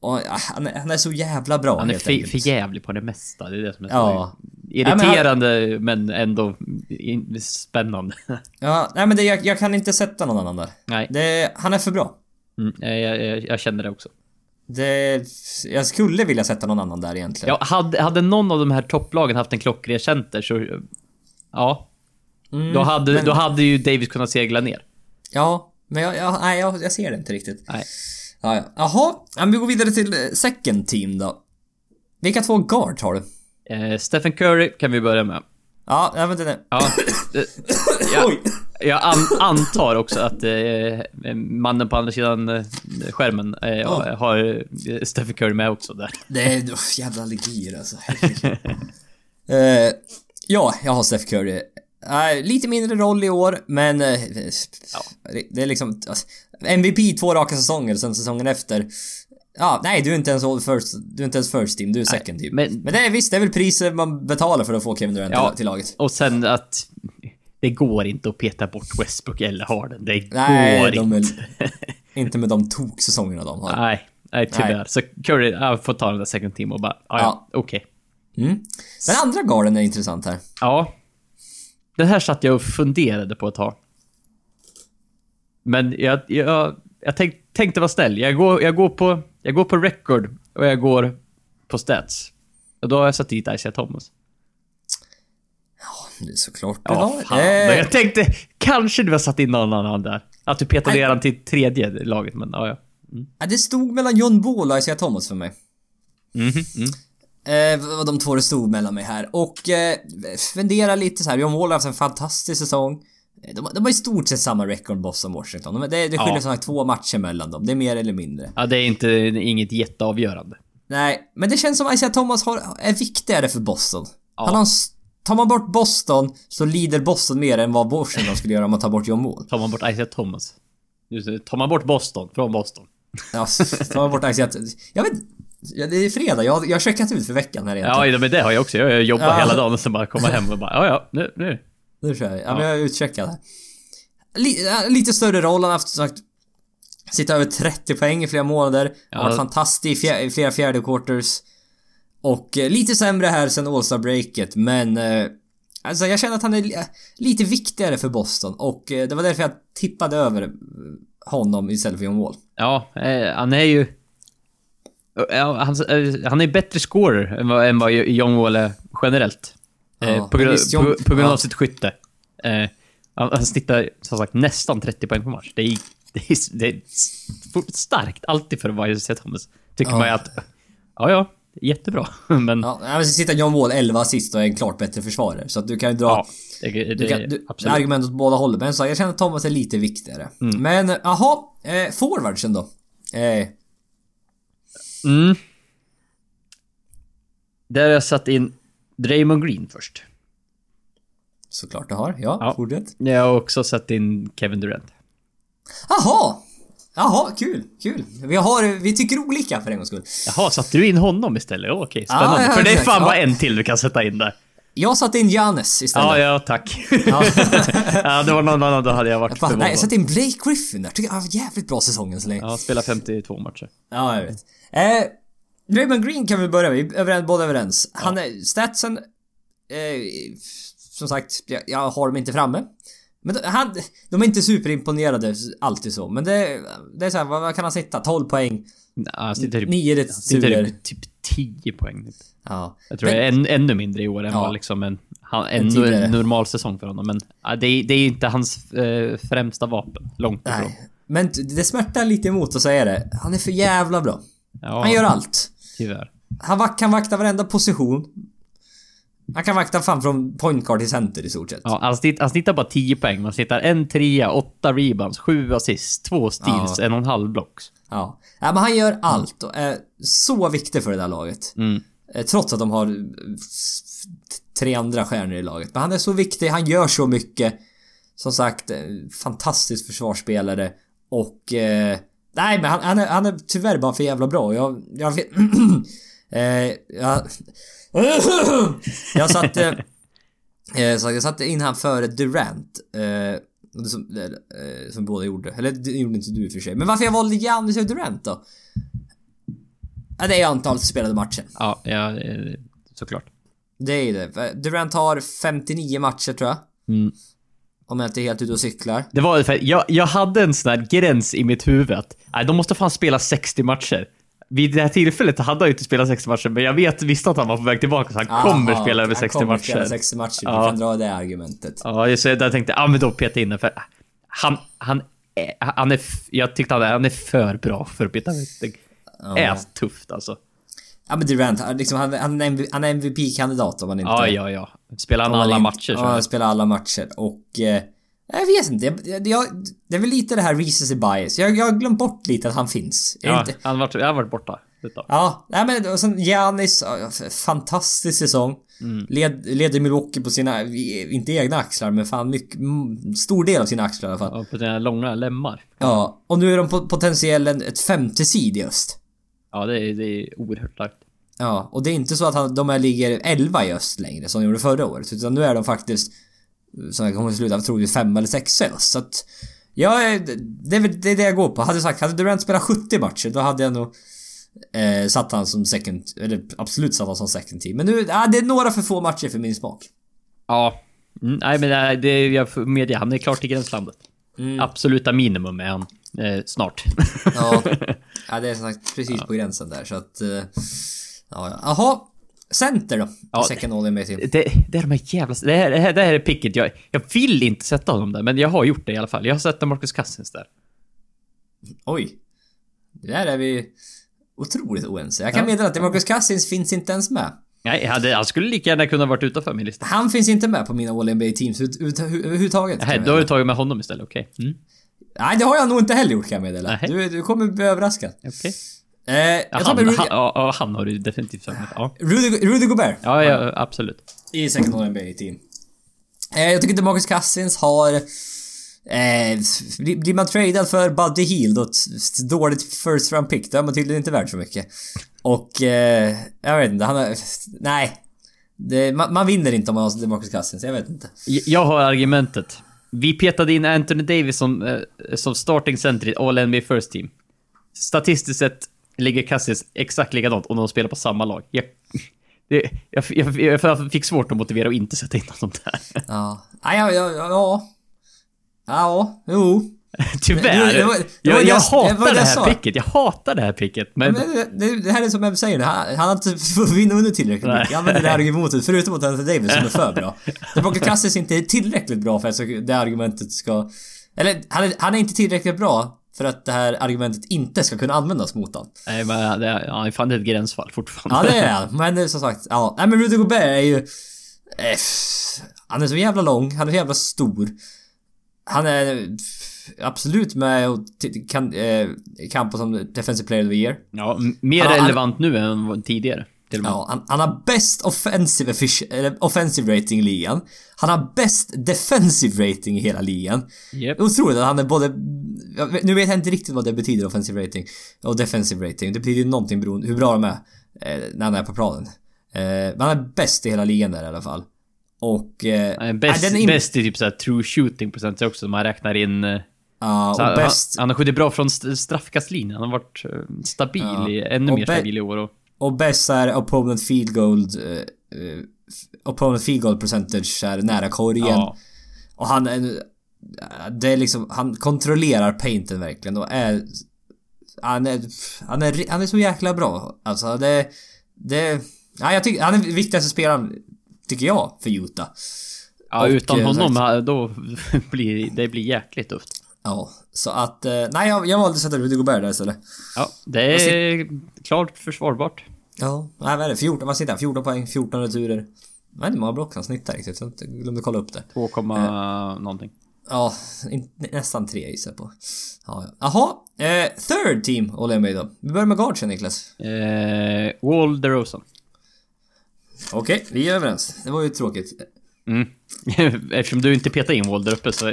Och ah, han, är- han är så jävla bra Han är för, jävlig på det mesta. Det är det som är så Ja. irriterande, men, ändå in, spännande. Ja, nej men det, jag, jag kan inte sätta någon annan där. Nej, Det, han är för bra. mm, jag, jag, jag känner det också. Det, jag skulle vilja sätta någon annan där egentligen. Ja, hade, hade någon av de här topplagen haft en klockren center så... Ja, Mm, då hade, men- då hade ju Davis kunnat segla ner. Ja, men jag, jag, nej, jag, jag ser det inte riktigt. Nej. Ja, ja. Jaha, ja, men vi går vidare till eh, second team då. Vilka två guards har du? Eh, Stephen Curry kan vi börja med. Ja, men den är... Ja, det, jag, Oj! Jag an, antar också att eh, mannen på andra sidan eh, skärmen eh, Ja. har eh, Stephen Curry med också där. Det är oh, jävla allergier alltså. Eh, ja, jag har Steph Curry. Eh, lite mindre roll i år, men... eh, det, det är liksom... alltså, MVP två raka säsonger, sen säsongen efter. Ja, nej, du är inte ens first, du är inte ens first team, du är second team. men- Men, det är visst, det är väl priset man betalar för att få Kevin Durant Ja. till laget. Och sen att det går inte att peta bort Westbrook eller Harden. Det Nej, går de inte. är, inte med de toksäsongerna de har. Nej, nej tyvärr. Nej. Så Curry jag får ta den där second team och bara, ja, ja. okej. Mm. Den andra garden är intressant här. Ja. Den här satt jag och funderade på ett tag. Men jag, jag, jag tänk, tänkte vara snäll. Jag går, jag, går på, jag går på record och jag går på stats. Och då har jag satt dit Isaiah Thomas. Det är såklart Ja, bra. fan. Eh, jag tänkte, kanske du har satt in någon annan där. Att du petar Nej. ner han till tredje laget, men ja, ja. ja, det stod mellan John Ball och Isaiah Thomas för mig. Mhm, mm. Eh, vad de två det stod mellan mig här. Och eh, fundera lite så här. John Wall har haft en fantastisk säsong. Eh, De, de har i stort sett samma record boss som Washington. De, det, det skiljer Ja. sagt två matcher mellan dem. Det är mer eller mindre. Ja, det är inte, inget jätteavgörande. Nej, men det känns som Isaiah Thomas har, är viktigare för Boston. Ja. Han har, en tar man bort Boston så lider Boston mer än vad Washington skulle göra om man tar bort John Wall. Tar man bort Isaiah Thomas. Just det, tar man bort Boston från Boston. Ja, tar man bort Isaiah... Jag vet ja, det är fredag. Jag, jag har checkat ut för veckan här egentligen. Ja, men det har jag också. Jag jobbar Ja. hela dagen och sen bara komma hem och bara, ja, ja, nu, nu. Nu kör vi. Ja, Ja. men jag är utcheckad här. Li, ja, lite större roll. Han har haft sagt sitta över 30 poäng i flera månader. Han Ja. har varit fantastisk i, i flera fjärde quarters. Och eh, lite sämre här sen All-Star breaket men eh, Alltså jag känner att han är li- lite viktigare för Boston och eh, det var därför jag tippade över honom istället för John Wall. Ja, eh, han är ju... Ja, han, han är bättre scorer än vad, än vad John Wall är generellt. Eh, Ja, på, grund, visst, John- på, på grund av ja. sitt skytte. Eh, han, han snittar som sagt nästan 30 poäng per match. Det är, det är, det är starkt, alltid för att Isaiah Thomas. Tycker Ja. man ju att... Ja, ja. Jättebra. Men... Ja, Ja, men så sitter John Wall 11 assist och är en klart bättre försvarare så att du kan ju dra det, det, Du kan, du, absolut. argument åt båda hållen, men så jag känner att Thomas är lite viktigare. Mm. Men jaha, eh, forwardsen då? Eh, Mm. Där har jag satt in Draymond Green först. såklart du har. Ja, Ja. fortsätt. Jag har också satt in Kevin Durant. Jaha! Jaha, kul, kul. Vi har, vi tycker olika för en gångs skull. Jaha, satte du in honom istället? Okej, spännande. Ja, ja, För det är fan ja. bara en till du kan sätta in där. Jag satte in Giannis istället. Ja, ja, tack. Ja. ja, det var någon annan, då hade jag varit Fan, nej, jag förvånad. satte in Blake Griffin där. Tycker jag har jävligt bra säsong än så länge. Ja. Ja, spela 52 matcher. jag vet. Eh, Draymond Green kan vi börja med. Överens, båda överens. Han är, statsen... Eh, som sagt, jag, jag har dem inte framme. Men han, de är inte superimponerade alltid så. Men det, det är så här, vad, vad kan han sitta? 12 poäng? Nej, han sitter typ, Nio han sitter returer. typ, typ 10 poäng. Typ. Ja. Jag tror det är en, ännu mindre i år än Ja. vad liksom en, han, En en, normal säsong för honom. Men ja, det, är, det är inte hans eh, främsta vapen. Långt ifrån. Nej. Men det smärtar lite emot att säga det. Han är för jävla bra. Ja, Han gör allt. tyvärr. Han vak- kan vakta varenda position. Han kan vakta fan från point guard till center i stort sett. Ja, han, snitt, han snittar bara 10 poäng. Man snittar en trea, åtta rebounds, sju assist, två steals, Ja. en och en halv blocks. Ja. ja, men han gör allt och är så viktig för det där laget. Mm. Eh, Trots att de har tre andra stjärnor i laget. Men han är så viktig, han gör så mycket. Som sagt, eh, fantastisk försvarsspelare. Och... Eh, nej, men han, han, är, han är tyvärr bara för jävla bra. Jag... Jag eh, jag, jag satte... Eh, jag satte in han före Durant. Eh, som, eh, som båda gjorde. Eller det gjorde inte du i och för sig. Men varför jag valde Giannis och Durant då? Ja, det är antalet spelade matcher. Ja, ja, såklart. Det är det. Durant har 59 matcher tror jag. Mm. Om jag inte är helt ute och cyklar. Det var för jag, jag hade en sån här gräns i mitt huvud nej, de måste fan spela 60 matcher. Vid det här tillfället hade han ju inte spelat 60 matcher, men jag vet, visste att han var på väg tillbaka, så han kommer Aha, spela över han 60 kommer matcher. spela 60 matcher. Ja. Du kan dra det argumentet. Ja, så jag tänkte ja men då peta in den för han, han, är, han är, jag tyckte han är, han är för bra för att peta ut. Det är tufft alltså. Ja men Durant, han- liksom, han, han, är MV han är MVP-kandidat om han inte... Ja, ja, ja. Spelar han alla matcher. Ja, han spelar alla matcher och... Eh, jag vet inte. Jag, jag, det är väl lite det här recency bias. Jag, jag har glömt bort lite att han finns. Jag Ja, inte, han har varit, jag har varit borta. lite. Ja, nej men och sen Giannis, ja, f- fantastisk säsong. Mm. Led, leder Milwaukee på sina, inte egna axlar men fan mycket, stor del av sina axlar i alla fall. Ja, på sina långa lemmar. Ja, och nu är de på potentiellen ett femte seed i öst. Ja, det är, det är oerhört starkt. Ja, och det är inte så att han, de här ligger 11 i öst längre som de gjorde förra året. Utan nu är de faktiskt, som jag kommer sluta, troligtvis 5 eller 6 i öst. Så att, ja, det är det, jag går på. Hade jag sagt, hade Durant spelat 70 matcher då hade jag nog eh, satt han som second, eller absolut satt han som second team. Men nu, ja, det är några för få matcher för min smak. Ja. Mm, nej men det, det jag får medge, han är klart i gränslandet. Mm. Absoluta minimum är han. Eh, snart. Ja, ja det är som sagt precis på gränsen där så att... eh, Ja, ja. Jaha. Center då? Ja, second all NBA team. det, det är de här jävla... Det här, det här, det här är picket. Jag, jag vill inte sätta honom där, men jag har gjort det i alla fall. Jag har sett Marcus Cousins där. Oj. Där är vi otroligt oense. Jag kan Ja. meddela att Demarcus Cousins finns inte ens med. Nej, jag hade, han skulle lika gärna kunna varit utanför min lista. Han finns inte med på mina all NBA teams överhuvudtaget. Nej, då har du tagit med honom istället, okej. Mm, Nej, det har jag nog inte heller gjort kan jag meddela. Nej. Du, du kommer bli överraskad. okej. Eh, jag Ja, han, Rudy, han, ja, han har du definitivt sagt. Ja. Rudy, Rudy Gobert. Ja, ja, absolut. I second all NBA team. Eh, jag tycker Demarcus Cousins har... Eh, blir man tradad för Buddy Hield och ett dåligt first round pick, då är man tydligen inte värd så mycket. Och... Eh, jag vet inte, han har... Nej. Det, man, man vinner inte om man har Demarcus Cousins, jag vet inte. Jag har argumentet. Vi petade in Anthony Davis som, eh, som starting center i All NBA First Team. Statistiskt sett ligger Cousins exakt likadant om de spelar på samma lag. Jag, det, jag, jag, jag fick svårt att motivera att inte sätta in honom där. Ja. Ja, ja, ja, ja. Ja, jo. Tyvärr. Det- det var- det jag, jag hatar det det här sa. picket. Jag hatar det här picket. Men, Men det, här är som Eb säger, han, han har inte vunnit tillräckligt mycket. Jag använder det här argumentet, förutom mot Anthony Davis som är för bra. Demarcus Cousins inte är tillräckligt bra för att det argumentet ska... Eller, han är, han är inte tillräckligt bra för att det här argumentet inte ska kunna användas mot honom. nej, men det, ja, det är fan ett gränsfall fortfarande. Ja, det är han. Men det är som sagt, ja. Nej men Rudy Gobert är ju... Eh, han är så jävla lång, han är så jävla stor. Han är absolut med och kan, eh, kampa som Defensive Player of the Year. Ja, mer Han- han- relevant nu än tidigare. Till. Ja, han, han har bäst offensive, offensive rating i ligan. Han har bäst defensive rating i hela ligan. Japp. Otroligt att han är både... Nu vet jag inte riktigt vad det betyder, offensive rating och defensive rating. Det betyder ju någonting beroende hur bra de är eh, när han är på planen. Eh, men han är bäst i hela ligan där i alla fall. Och... Eh, Han Bäst, in- bäst i typ såhär true shooting procent också, om man räknar in... och han, bäst... han har skjutit bra från st- straffkastlinjen. Han har varit stabil, i, ännu mer stabil i år. Och, Och bäst är opponent field goal... Eh, eh, opponent field goal percentage är nära korgen. ja. Och han är... Det är liksom... Han kontrollerar painten verkligen och är... Han är... Han är, han är så jäkla bra. Alltså det... Det... Ja, jag tycker... Han är viktigaste spelaren, tycker jag, för Utah. ja, Och, utan eh, honom, då blir det blir jäkligt tufft. Ja, så att... eh, Nej, jag, jag valde att sätta Rudy Gobert där istället. Ja, det är klart försvarbart. Ja, nej vad är det? 14, vad sitter han? 14 poäng, 14 returer. Jag vet inte hur många block han snittar riktigt. Jag glömde kolla upp det. 2, Eh. någonting. Ja, nästan tre gissar jag på. Ja, ja. Jaha, eh, third team håller jag med då. Vi börjar med guardsen Niklas. Eh, Wall DeRozan. Okej, vi är överens. Det var ju tråkigt. Mm. Eftersom du inte petade in Wall där uppe så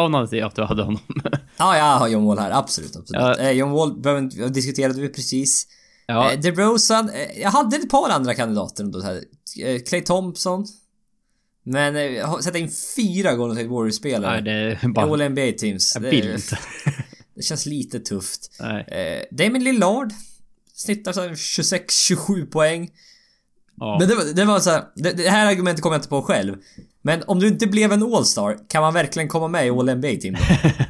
anade jag att du hade honom. Ja, jag har John Wall här. Absolut, absolut. Ja. Eh, John Wall diskuterade vi precis. ja, Eh, DeRozan, eh, jag hade ett par andra kandidater ändå här. Clay Thompson. Men sätta in fyra Golden State Warriors-spelare. nej det är bara... All NBA teams. Jag Det- vill inte. Det känns lite tufft. Nej. Damon Lillard snittar så här 26-27 poäng. Ja. Men det var, det var så här, det, det här argumentet kommer jag inte på själv. Men om du inte blev en All-Star, kan man verkligen komma med i All NBA team då?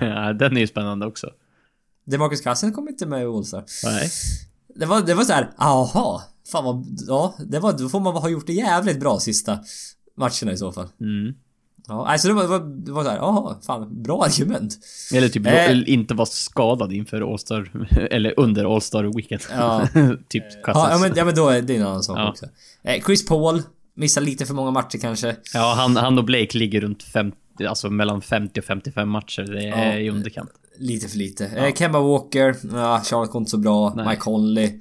Ja, Den är ju spännande också. DeMarcus Cousins kom inte med i All-Star. Nej. Det var, det var så här, aha. Fan vad, ja, det var, då får man ha gjort det jävligt bra sista matcherna i så fall. Mm. Ja, alltså det var, det var, det var så här, aha, fan, bra argument. Eller typ Eh. inte vara skadad inför All-Star, eller under All-Star Weekend. Ja. typ Ja, Cousins. ja, men, ja men då är det en annan sak Ja. också. Eh, Chris Paul, missar lite för många matcher kanske. Ja, han, han och Blake ligger runt 50, alltså mellan 50 och 55 matcher. Det är Ja. i underkant. Lite för lite. Eh, Kemba Walker, ja, Charlotte går inte så bra. Nej. Mike Conley.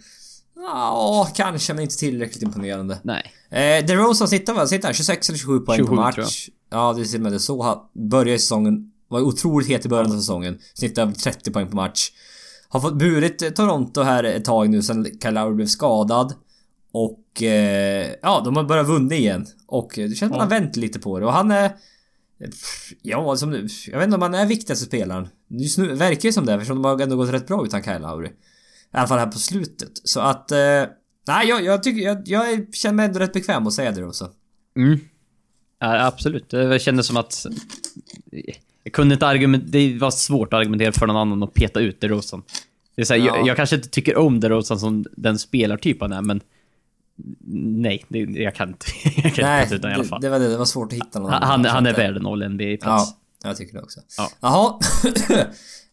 Ja, kanske men inte tillräckligt imponerande. Nej. Eh, DeRozan sitter väl, sitter han 26 eller 27 poäng 27 på match. Ja, det och med det så. Han började säsongen, var otroligt het i början av säsongen. Snittade över 30 poäng på match. Har fått burit eh, Toronto här ett tag nu sen Kyle Lowry blev skadad. Och eh, ja, de har börjat vunna igen. Och eh, det känns att han har vänt lite på det. Och han är... pff, Ja, som nu. Jag vet inte om han är viktigaste spelaren. Just nu verkar det som det eftersom de har ändå gått rätt bra utan Kyle Lowry. I alla fall här på slutet. Så att... Eh, nej, jag, jag tycker... Jag, jag känner mig ändå rätt bekväm att säga det också. Mm. Ja, absolut. Det kändes som att... Jag kunde inte argumentera... Det var svårt att argumentera för någon annan och peta ut DeRozan. Det är så här, Ja. jag, jag kanske inte tycker om DeRozan som den spelartyp han är, men... Nej, det, jag kan inte. Jag kan Nej, inte peta ut honom i alla det, fall. det var det. Det var svårt att hitta någon Han, han, han är att, värd en All-NBA-plats. Ja, jag tycker det också. Ja. Jaha.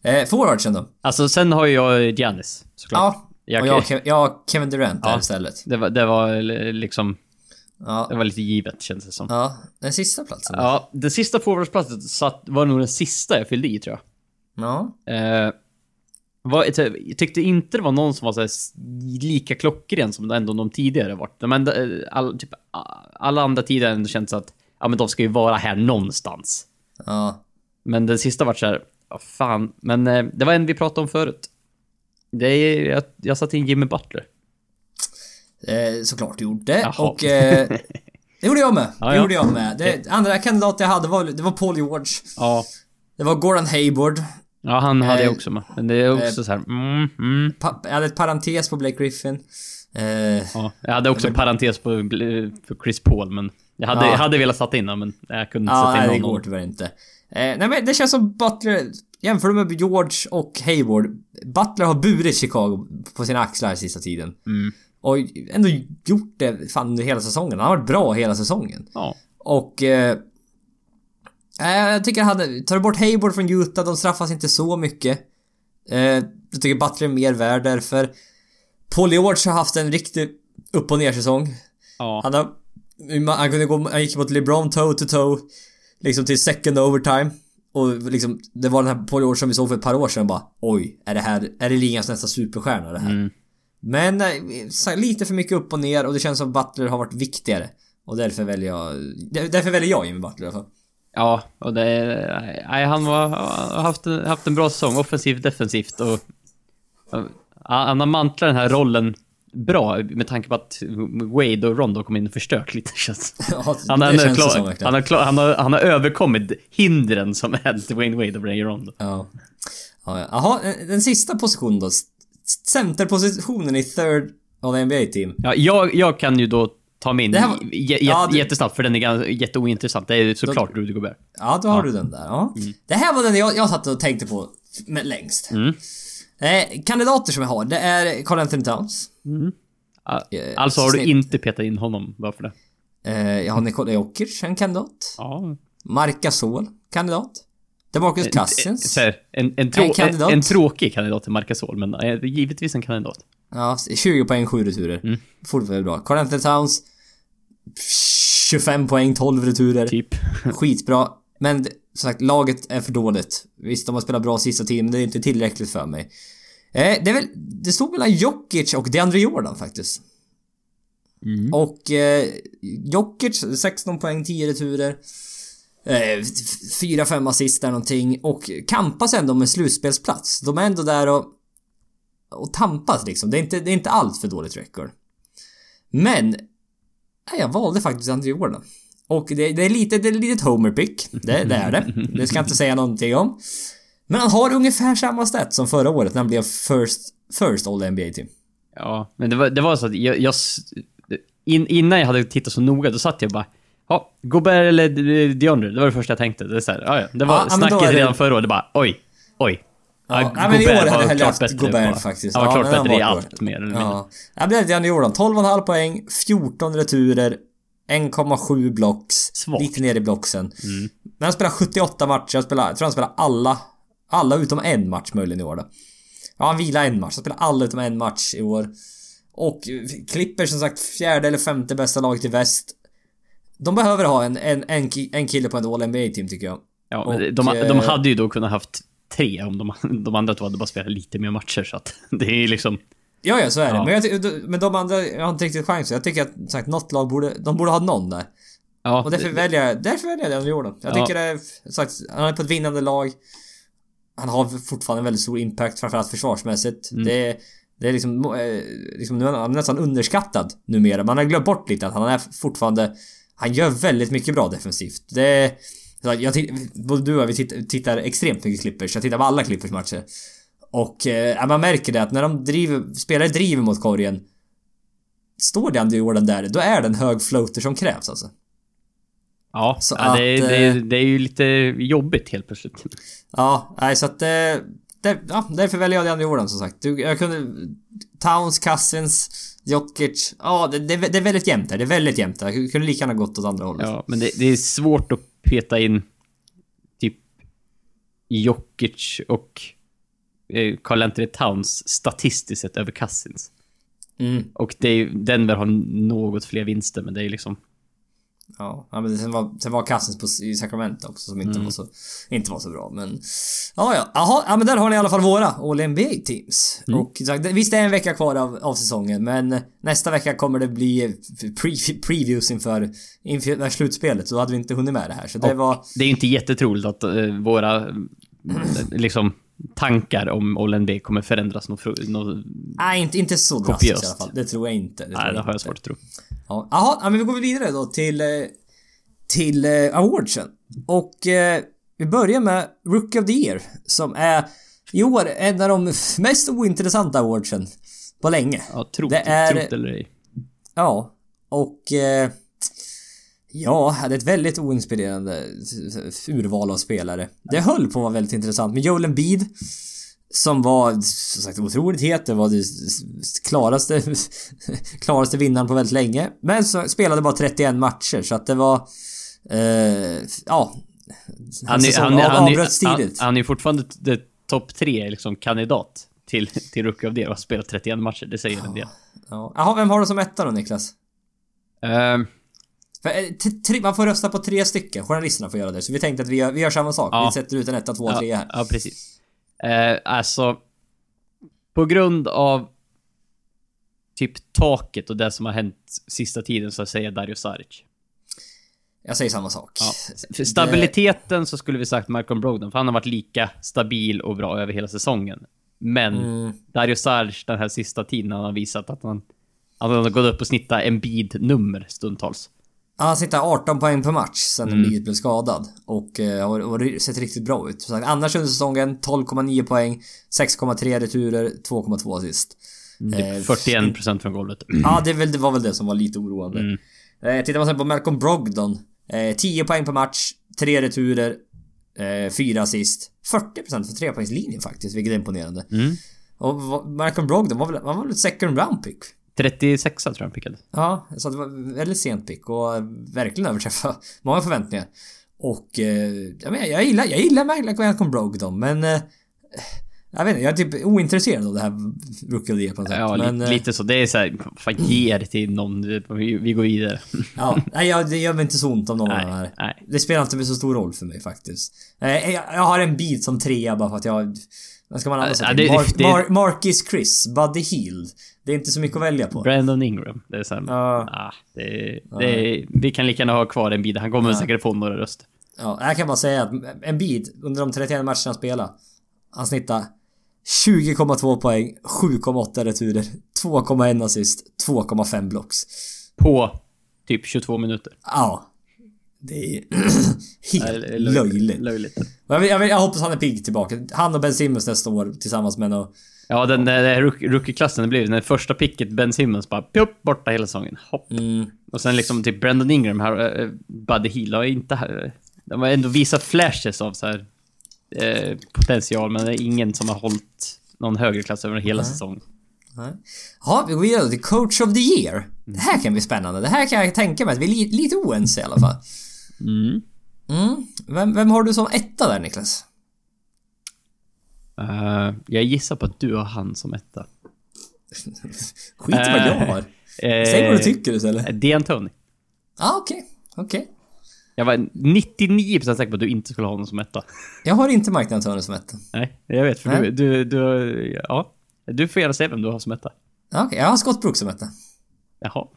eh, forwardsen då? Alltså, sen har jag Giannis, såklart. Ja. Jag- och jag, jag Kevin Durant där Ja. istället. Det var, det var liksom... Det Ja. var lite givet, känns det som. Ja, den sista platsen? Ja, den sista forwardsplatsen satt, var nog den sista jag fyllde i, tror jag. Ja. Eh, var, jag tyckte inte det var någon som var så lika klockren som ändå de tidigare varit. Men eh, all, typ, alla andra tidigare ändå känts att ja, men de ska ju vara här någonstans. Ja. Men den sista vart så här, vad fan. Men eh, det var en vi pratade om förut. Det är, jag, jag satte in Jimmy Butler. Eh, såklart du gjorde. Jaha. Och... Eh, det gjorde jag med. Ja, det ja. gjorde jag med. Det, andra kandidat jag hade var, det var Paul George. Ja. Det var Gordon Hayward. Ja, han hade jag Eh, också med. Men det är också så här, mm, mm. Jag hade ett parentes på Blake Griffin. Eh, Ja, jag hade också en parentes på, för Chris Paul, men jag hade, Ja. jag hade velat sätta in honom, men jag kunde inte Ja, sätta nej, in det någon. går tyvärr inte. Eh, nej men det känns som Butler, jämför du med George och Hayward, Butler har burit Chicago på sina axlar sista tiden. Mm. Och ändå gjort det fan under hela säsongen. Han har varit bra hela säsongen. Ja. Och... Eh, eh, jag tycker han. Tar du bort Hayward från Utah, de straffas inte så mycket. Eh, jag tycker Butler är mer värd därför. Paul George har haft en riktig upp och ner säsong. Ja. Han har... Han kunde gå... Han gick mot LeBron toe to toe. Liksom till second overtime. Och liksom, det var den här Paul George som vi såg för ett par år sedan bara Oj, är det här... Är det ligans nästa superstjärna det här? Mm. Men eh, lite för mycket upp och ner och det känns som Butler har varit viktigare. Och därför väljer jag... Därför väljer jag Jimmy Butler i alla fall. Ja, och det... Nej, han har haft, en- haft en bra säsong, offensivt, defensivt och... och Han har mantlat den här rollen bra med tanke på att Wade och Rondo kom in och förstört lite Ja, han, han, som klar, verkligen. han, har klar, han, har, han har överkommit hindren som är Dwayne Wade och Ray Rondo. Ja. Ja, ja. Jaha, den- den sista positionen då. Centerpositionen i third the NBA team. Ja, jag, jag kan ju då ta min Det var- Ja, jättesnabbt för den är ganska, jätteointressant. Det är såklart Rudy Gobert. Ja, då har du den där. Ja. Det här var den jag, jag satt och tänkte på längst. Mm. Eh, kandidater som jag har, det är Carl Anthony Towns. Ah, Eh, Alltså har du snitt. inte petat in honom, varför det? Eh, jag har Nikola Jokic, en kandidat. Ja. Marc Gasol, kandidat. DeMarcus Cousins. Här, en, en, trå En kandidat. en, en tråkig kandidat till Marcus Gasol, men givetvis en kandidat. Ja, 20 poäng, 7 returer. Mm. Fortfarande bra. Carl Anthony Towns. 25 poäng, 12 returer. Typ. Skitbra. Men som sagt, laget är för dåligt. Visst, de har spelat bra sista tiden, men det är inte tillräckligt för mig. Eh, det är väl... Det stod mellan Jokic och DeAndre Jordan faktiskt. Mm. Och eh, Jokic 16 poäng, 10 returer. Eh, 4-5 assist där någonting och kampas ändå med slutspelsplats. De är ändå där och... Och tampas liksom. Det är inte, det är inte allt för dåligt record. Men... Nej, jag valde faktiskt Andrew Jordan. Och det, det är lite, det är lite ett homer pick. Det, det är det. Det ska jag inte säga någonting om. Men han har ungefär samma stat som förra året när han blev first, first all NBA team. Ja, men det var, det var så att jag... jag in, innan jag hade tittat så noga, då satt jag bara... Ja, Gobert eller DeAndre, det var det första jag tänkte. Det, är så här, ja, det var Ja, men snacket det- redan förra året, det bara oj, oj. Ja, ja, men i år hade jag hellre haft Gobert på- faktiskt. Han var Ja, klart men han bättre i allt, mer eller mindre. Ja. Jag blev Janne Jordan. 12,5 poäng, 14 returer, 1,7 blocks. Svagt. Lite ner i blocksen. Mm. Men han spelar 78 matcher. Jag, spelar, jag tror han spelar alla, alla utom en match möjligen i år då. Ja, han vilar en match. Han spelar alla utom en match i år. Och Clippers som sagt fjärde eller femte bästa laget i väst. De behöver ha en, en, en, en kille på en All NBA-team tycker jag. Ja, Och, de, de eh, hade ju då kunnat haft tre om de, de andra två hade bara spelat lite mer matcher, så att det är liksom... Ja, ja, så är det. Ja. Men, jag, men de andra, jag har inte riktigt chans. Jag tycker att sagt, något lag borde, de borde ha någon där. Ja, Och därför det- väljer jag, därför väljer jag Daniel Jordan. Jag Ja. tycker det är, sagt, han är på ett vinnande lag. Han har fortfarande en väldigt stor impact, framförallt försvarsmässigt. Mm. Det, det är liksom, eh, liksom, nu är han nästan underskattad numera. Man har glömt bort lite att han är fortfarande, han gör väldigt mycket bra defensivt. Det jag, både du och jag, vi tittar, tittar extremt mycket Clippers. Jag tittar på alla Clippers matcher. Och eh, man märker det att när de driver, spelare driver mot korgen Står det Andy Jordan där, då är det en hög floater som krävs alltså. ja, så ja det, är- att, det, är- eh, det är ju lite jobbigt helt plötsligt. Ja, nej så att... Eh, där, ja, därför väljer jag Deandre Jordan som sagt. Jag kunde... Towns, Cousins, Jokic. Ja, det, det, det är väldigt jämnt där. Det är väldigt jämnt där. Jag kunde lika gärna gått åt andra hållet. Ja, men det, det är svårt att peta in typ Jokic och Carl Anthony Towns statistiskt sett över Cousins. Mm. Och det är ju, Denver har något fler vinster, men det är ju liksom... Ja, men sen var, sen var Cousins på, i Sacramento också som inte, Mm. var så, inte var så bra. Men... Ja, ja. Jaha, ja men där har ni i alla fall våra All NBA teams. Mm. Och visst det är en vecka kvar av, av säsongen men nästa vecka kommer det bli pre, previews inför, inför slutspelet. Så då hade vi inte hunnit med det här. Så det Och var... Det är inte jättetroligt att eh, våra eh, liksom tankar om All NBA kommer förändras något... fru- något Nej, inte, inte så drastiskt i alla fall. Det tror jag inte. Det nej, det har jag inte. svårt att tro. Ja. Jaha, ja, men vi går vidare då till... eh, Till eh, awardsen. Och eh, vi börjar med Rookie of the Year. Som är i år en av de mest ointressanta awardsen på länge. Ja, trot, Det är- trot eller ej. Ja. Och... Eh, ja, det är ett väldigt oinspirerande urval av spelare. Det höll på att vara väldigt intressant med Joel Embiid. Som var, som sagt, otroligt het. Det var det klaraste, klaraste vinnaren på väldigt länge. Men så spelade bara 31 matcher så att det var... Eh, ja... Han är, han, av- han, avbröts han, tidigt. han är fortfarande topp tre liksom kandidat till, till Rookie the Year och har spelat 31 matcher. Det säger en del. Ja. Jaha, vem har du som etta då Niklas? Ehm, För, eh, tre, man får rösta på tre stycken. Journalisterna får göra det. Så vi tänkte att vi gör, vi gör samma sak. Ja. Vi sätter ut en etta, två, tre ja, här. ja, precis. Uh, alltså, på grund av typ taket och det som har hänt sista tiden så säger jag Dario Saric. Jag säger samma sak. Ja. För stabiliteten så skulle vi sagt Malcolm Brogdon, för han har varit lika stabil och bra över hela säsongen. Men Mm. Dario Saric den här sista tiden han har visat att han, att han har gått upp och snittat en bid-nummer stundtals. Han sitter 18 poäng per match sen Mm. Embiid blev skadad. Och uh, har, har sett riktigt bra ut. Sagt, annars under säsongen 12,9 poäng, 6,3 returer, 2,2 assist. Typ Eh, 41% från golvet. Ja, det, väl, det var väl det som var lite oroande. Mm. Eh, tittar man sen på Malcolm Brogdon. Eh, 10 poäng per match, 3 returer, eh, 4 assist. 40% för trepoängslinjen faktiskt, vilket är imponerande. Mm. Och Malcolm Brogdon var väl, han var väl ett second round pick? 36 tror jag han pickade. Ja, så det var väldigt sent pick och verkligen överträffa många förväntningar. Och... Eh, jag, menar, jag gillar, jag gillar Malcolm Brogdon men... Eh, Jag vet inte, jag är typ ointresserad av det här Rookie of the Year på något sätt. Ja, men, lite, eh, lite så. Det är såhär, fan ge det till någon. Vi, vi går vidare. Ja, nej, jag, det gör mig inte så ont om någon av Nej, de här. nej. Det spelar inte så stor roll för mig faktiskt. Jag, jag har en bit som trea bara för att jag... Vad ska man annars Ja, säga? det- Mark, det- Mar, Marcus Chris, Buddy Hield. Det är inte så mycket att välja på. Brandon Ingram. Det är såhär, Ja. ah, det, det, vi kan lika gärna ha kvar en bil. Han kommer säkert få några röster. Ja, jag kan bara säga att en bit under de 31 matcherna han spelade. Han snittade 20,2 poäng, 7,8 returer, 2,1 assist, 2,5 blocks. På typ 22 minuter. Ja. Det är Nej, helt är löjligt. löjligt. Jag, vill, jag, vill, jag hoppas han är pigg tillbaka. Han och Ben Simmons nästa år tillsammans med någon... Ja, den där rook- rookie-klassen det blev den första picket, Ben Simmons, bara pjup, borta hela säsongen. Hopp. Mm. Och sen liksom typ Brandon Ingram här, uh, Buddy Hield har inte... Uh, de har ändå visat flashes av så här eh, potential, men det är ingen som har hållit någon högre klass över hela säsongen. Nej. Ja, vi går vidare till Coach of the Year. Det här kan bli spännande. Det här kan jag tänka mig att vi är li, lite oense i alla fall. Mm. Mm. Vem, vem har du som etta där Niklas? Eh, jag gissar på att du har han som etta. Skit i vad jag Eh, har. Eh, Säg vad du tycker istället. D'Antoni. Ah, okej. Okej. Jag var 99% säker på att du inte skulle ha honom som etta. Jag har inte Mike D'Antoni som etta. Nej, jag vet. För du, du, du... Ja. Du får gärna säga vem du har som etta. Ja, Okej, jag har Scott Brooks som etta. Jaha.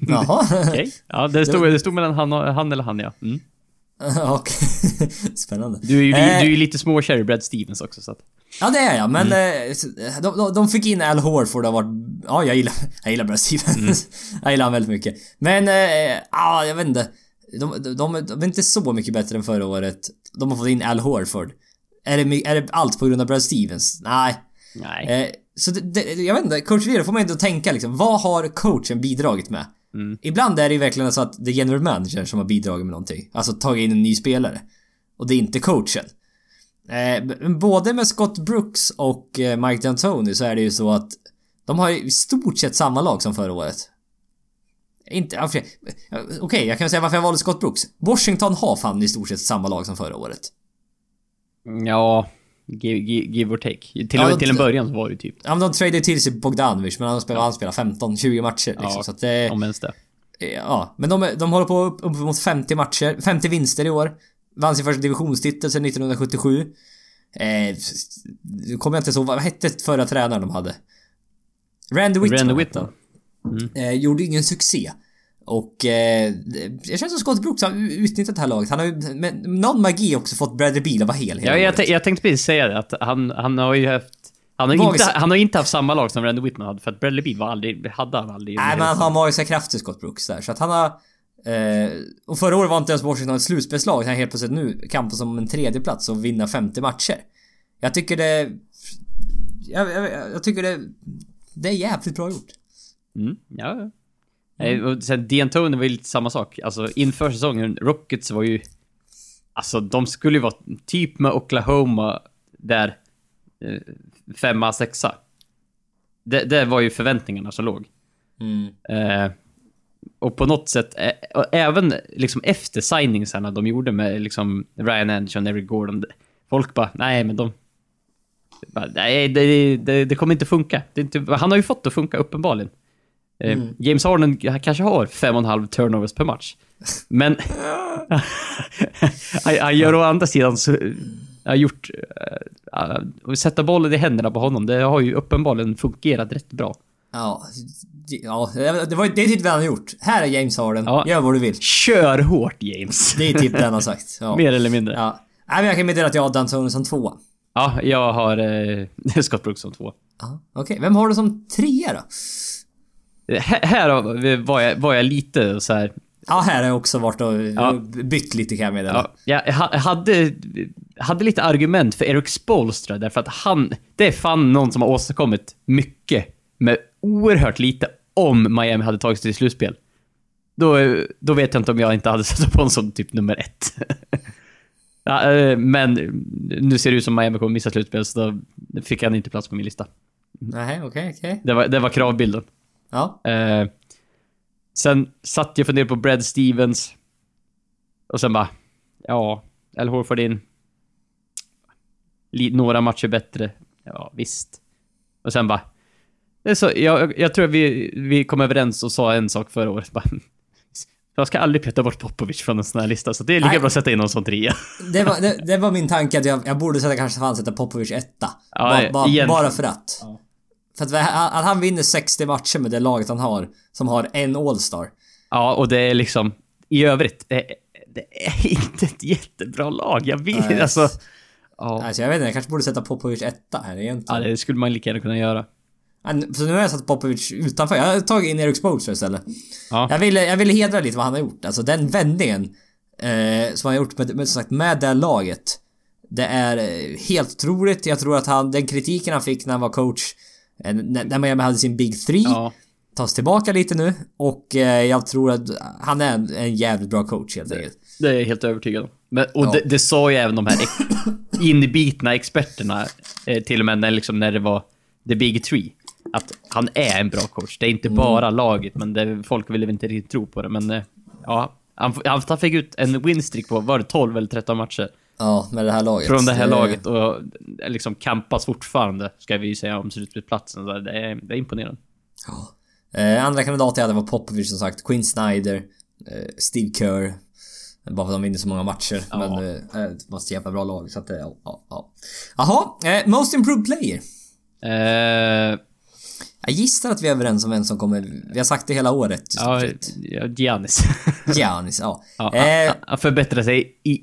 Jaha. Okej. Ja, det stod, det stod mellan han, och, han eller han, ja. Mm. Okej. Spännande. Du är ju, Eh, du är ju lite små Cherry Brad Stevens också, så att... Ja, det är jag, men Mm. eh, de, de, de fick in Al Horford och varit... Ja, jag gillar, jag gillar Brad Stevens. Mm. jag gillar han väldigt mycket. Men, eh, ja, jag vet inte. De, de, de, de är inte så mycket bättre än förra året. De har fått in Al Horford. Är det, är det allt på grund av Brad Stevens? Nej. Nej. Eh, så det, det, jag vet inte, coach Vero får man ändå tänka liksom, vad har coachen bidragit med? Mm. Ibland är det ju verkligen så att det är general manager som har bidragit med någonting. Alltså tagit in en ny spelare. Och det är inte coachen. Eh, både med Scott Brooks och eh, Mike D'Antoni så är det ju så att de har ju i stort sett samma lag som förra året. Inte, ja, okej, jag kan säga varför jag valde Scott Brooks. Washington har fan i stort sett samma lag som förra året. Ja... Give, give, give or take. Till, Ja, till en början så var det typ... Ja men de tradade till sig Bogdanovic men han spelar, han spelar 15-20 matcher liksom, Ja, så att det... Om ens det. Ja, men de, de håller på upp, upp mot 50 matcher, 50 vinster i år. Vann sin första divisionstitel sedan 1977. Eh, kommer jag inte ihåg, vad hette förra tränaren de hade? Randy Whitman. Randy Whitman. han. Eh, gjorde ingen succé. Och eh, jag känner som Scott Brooks har utnyttjat det här laget. Han har ju med någon magi också fått Bradley Beal att vara hel hela Ja, jag, jag tänkte precis säga det, att han, han har ju haft... Han har, Var inte, han har inte haft samma lag som Randy Whitman hade, för att Bradley Beal var aldrig, hade han aldrig. Nej men han har magiska krafter Scott Brooks där. Så att han har... Eh, och förra året var inte ens Washington ett slutspelslag. Han helt plötsligt nu kampas om en tredje plats och vinna 50 matcher. Jag tycker det... Jag, jag, jag tycker det... Det är jävligt bra gjort. Mm, ja, Eh, Och sen D'Antoni var ju lite samma sak. Alltså inför säsongen, Rockets var ju... Alltså de skulle ju vara typ med Oklahoma där eh, femma, sexa. Det, det var ju förväntningarna som låg. Mm. Eh, och på något sätt, eh, även liksom efter signingsarna de gjorde med liksom Ryan Anderson, Eric Gordon. Folk bara, nej men de... Bara, nej, det, det, det kommer inte funka. Inte, han har ju fått det att funka uppenbarligen. Eh, James Harden kanske har fem och en halv turnovers per match. Men... han, gör å andra sidan så... har gjort... Uh, uh, sätta bollen i händerna på honom, det har ju uppenbarligen fungerat rätt bra. Ja. Ja, det, var, det är typ det han har gjort. Här är James Harden. Ja. Gör vad du vill. Kör hårt James! Det är typ det han har sagt. Ja. Mer eller mindre. Ja, Ja. Nej men jag kan meddela att jag har D'Antoni som tvåa. jag har eh, Scott Brooks som två. Ja, Okej, vem har du som trea då? Här, var jag, var jag lite så här. Ja, här har jag också varit och Ja. bytt lite kan jag meddela. Ja, jag ha- hade, hade lite argument för Eric Spolstra därför att han, det är fan någon som har åstadkommit mycket med oerhört lite om Miami hade tagit sig till slutspel. Då, då vet jag inte om jag inte hade satt upp honom som typ nummer ett. ja, eh, men nu ser det ut som Miami kommer missa slutspel så då fick han inte plats på min lista. Nej, okej, okej. Det var, det var kravbilden. Ja. Eh, sen satt jag och funderade på Brad Stevens. Och sen bara, ja, Al Horford in. Några matcher bättre. Ja, visst. Och sen bara... Det är så, jag, jag tror vi, vi kom överens och sa en sak förra året. Bara, jag ska aldrig peta bort Popovic från en sån här lista, så det är lika Nej. bra att sätta in någon som trea. Det var, det, det var min tanke att jag, jag borde sätta kanske fan sätta Popovic etta. Ja, Ba- ba- egentligen. bara för att. Ja. För att, att han vinner 60 matcher med det laget han har, som har en All-star. Ja, och det är liksom... I övrigt, det, det är inte ett jättebra lag. Jag vet Nej. alltså... Ja, Alltså jag vet inte, jag kanske borde sätta Popovic etta här ja, egentligen. det skulle man lika gärna kunna göra. Så nu har jag satt Popovic utanför. Jag har tagit in Eric Spoelstra istället. Ja. Jag ville, jag ville hedra lite vad han har gjort. Alltså den vändningen eh, som han har gjort med, med, som sagt, med det här laget. Det är eh, helt otroligt. Jag tror att han, den kritiken han fick när han var coach, när, när Miami hade sin Big Three, Ja, tas tillbaka lite nu. Och eh, jag tror att han är en, en jävligt bra coach helt enkelt. det är jag helt övertygad om. Men, och Ja. det, det sa ju även de här inbitna experterna, eh, till och med när, liksom, när det var the big three. Att han är en bra coach. Det är inte bara laget, men det, folk ville väl inte riktigt tro på det. Men eh, ja, han, han, han fick ut en winstreak på, var det 12 eller 13 matcher? Ja, med det här laget. Från det här Eh, laget och eh, liksom kampas fortfarande, ska vi ju säga, om slutspelsplatsen. Det är, det är imponerande. Ja. Eh, andra kandidater jag hade var Popovic som sagt, Quinn Snyder, eh, Steve Kerr. Bara för att de vinner så många matcher. Ja. Men eh, det var ett jävla bra lag så att eh, ja, ja, ja. Jaha, eh, Most Improved Player. Eh, Jag gissar att vi är överens om vem som kommer... Vi har sagt det hela året. ja, Giannis. Giannis, ja. Ja, Eh, han förbättrar sig i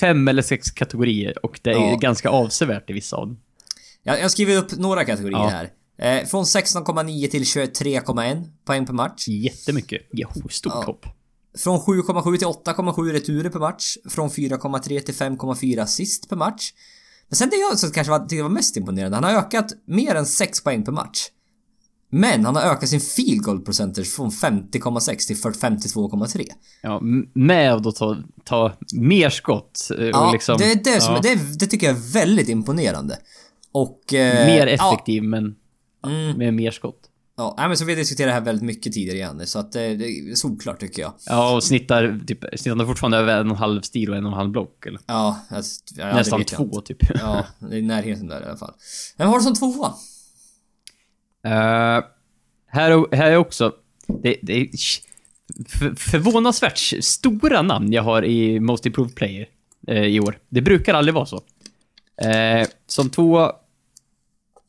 fem eller sex kategorier och det är Ja. ganska avsevärt i vissa av dem. jag, jag har skrivit upp några kategorier Ja. här. Eh, från 16,9 till 23,1 poäng per match. Jättemycket. Jo, stort Ja. hopp. Från 7,7 till 8,7 returer per match. Från 4,3 till 5,4 assist per match. Men sen det jag som kanske var, tyckte var mest imponerande, han har ökat mer än 6 poäng per match. Men han har ökat sin field goal percentage från 50,6 till 52,3. Ja, med att ta, ta mer skott. eh, Ja, och liksom, det, är det, som, ja, det, det tycker jag är väldigt imponerande. Och... Eh, mer ja, effektiv, men Mm. med mer skott. Ja, men så vi diskuterat det här väldigt mycket tidigare igen, så att eh, det är solklart tycker jag. Ja, och snittar, typ, snittar fortfarande över en och en halv stil och en och en halv block. Eller? Ja, jag, ja Nästan två, typ. Ja, i närheten där i alla fall. Vem har du som tvåa? Eh, här, är- här är också... Det, det är för, förvånansvärt stora namn jag har i Most Improved Player eh, i år. Det brukar aldrig vara så. Eh, som tvåa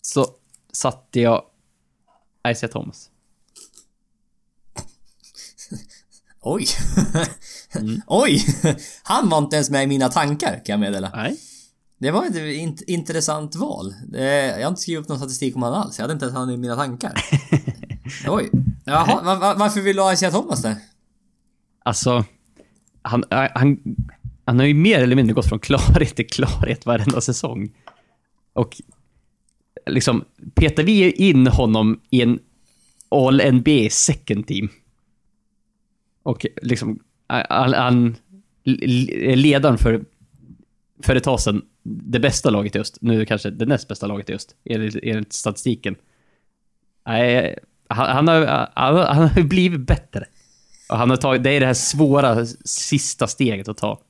så satte jag Isaiah Thomas. Oj! Mm. Oj! Han var inte ens med i mina tankar kan jag meddela. Nej. Det var ett int- intressant val. Jag har inte skrivit upp någon statistik om han alls. Jag hade inte ens han i mina tankar. Oj. Jaha, va, va, varför vill du ha Isaiah Thomas där? Alltså, han, äh, han, han har ju mer eller mindre gått från klarhet till klarhet varenda säsong. Och liksom, petar vi in honom i en All NBA second team och liksom, han, han ledaren för, för ett tag sedan, det bästa laget i öst. Nu kanske det näst bästa laget i öst, enligt, enligt statistiken. Nej, han, han, har, han, han har blivit bättre. Och han har tagit, det är det här svåra sista steget att ta.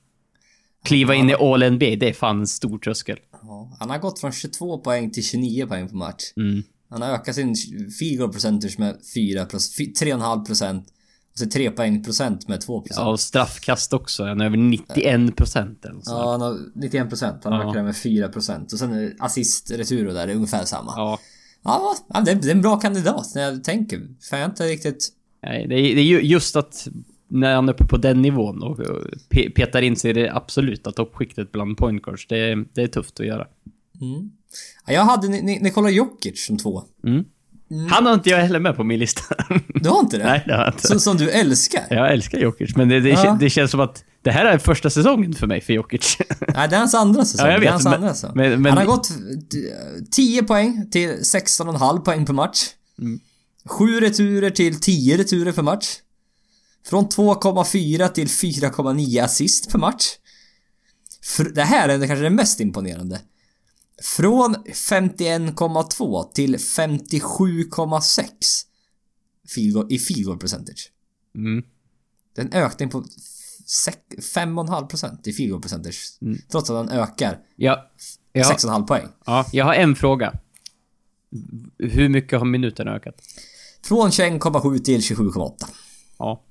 Kliva in i All NBA, det är fan en stor tröskel. Ja, han har gått från 22 poäng till 29 poäng per match. Mm. Han har ökat sin field percentage med 4 3,5 procent. Och så 3 poäng procent med 2 procent. Ja, och straffkast också. Han är över 91 procent eller så. Ja, han har 91 procent. Han har Ja. med 4 procent. Och sen assist, retur och där är ungefär samma. Ja, Ja. det, är, det en bra kandidat när jag tänker. För jag inte riktigt... Nej, det, är, det är just att när han är uppe på den nivån och och pe petar in sig i det absoluta toppskiktet bland point guards, det, är- det är tufft att göra. Mm. Ja, jag hade Ni- Ni- Nikola Jokic som två. Mm. Han har inte jag heller med på min lista. Du har inte det? Nej, det har jag inte. Som, som du älskar? Jag älskar Jokic, men det, det, Ja. det känns som att det här är första säsongen för mig för Jokic. Nej, det är hans andra säsong. Ja, jag det är vet, hans men- andra säsong. men- men- Han har gått eh, 10 poäng till 16,5 poäng per match. Mm. 7 returer till 10 returer per match. Från 2,4 till 4,9 assist per match. Fr- det här är kanske det mest imponerande. Från 51,2 till 57,6 field goal- i field goal percentage. Mm. Det är en ökning på sek- 5,5% i field goal percentage. Mm. Trots att han ökar Ja, Ja. 6,5 poäng. Ja, jag har en fråga. Hur mycket har minuterna ökat? Från 21,7 till 27,8. Ja.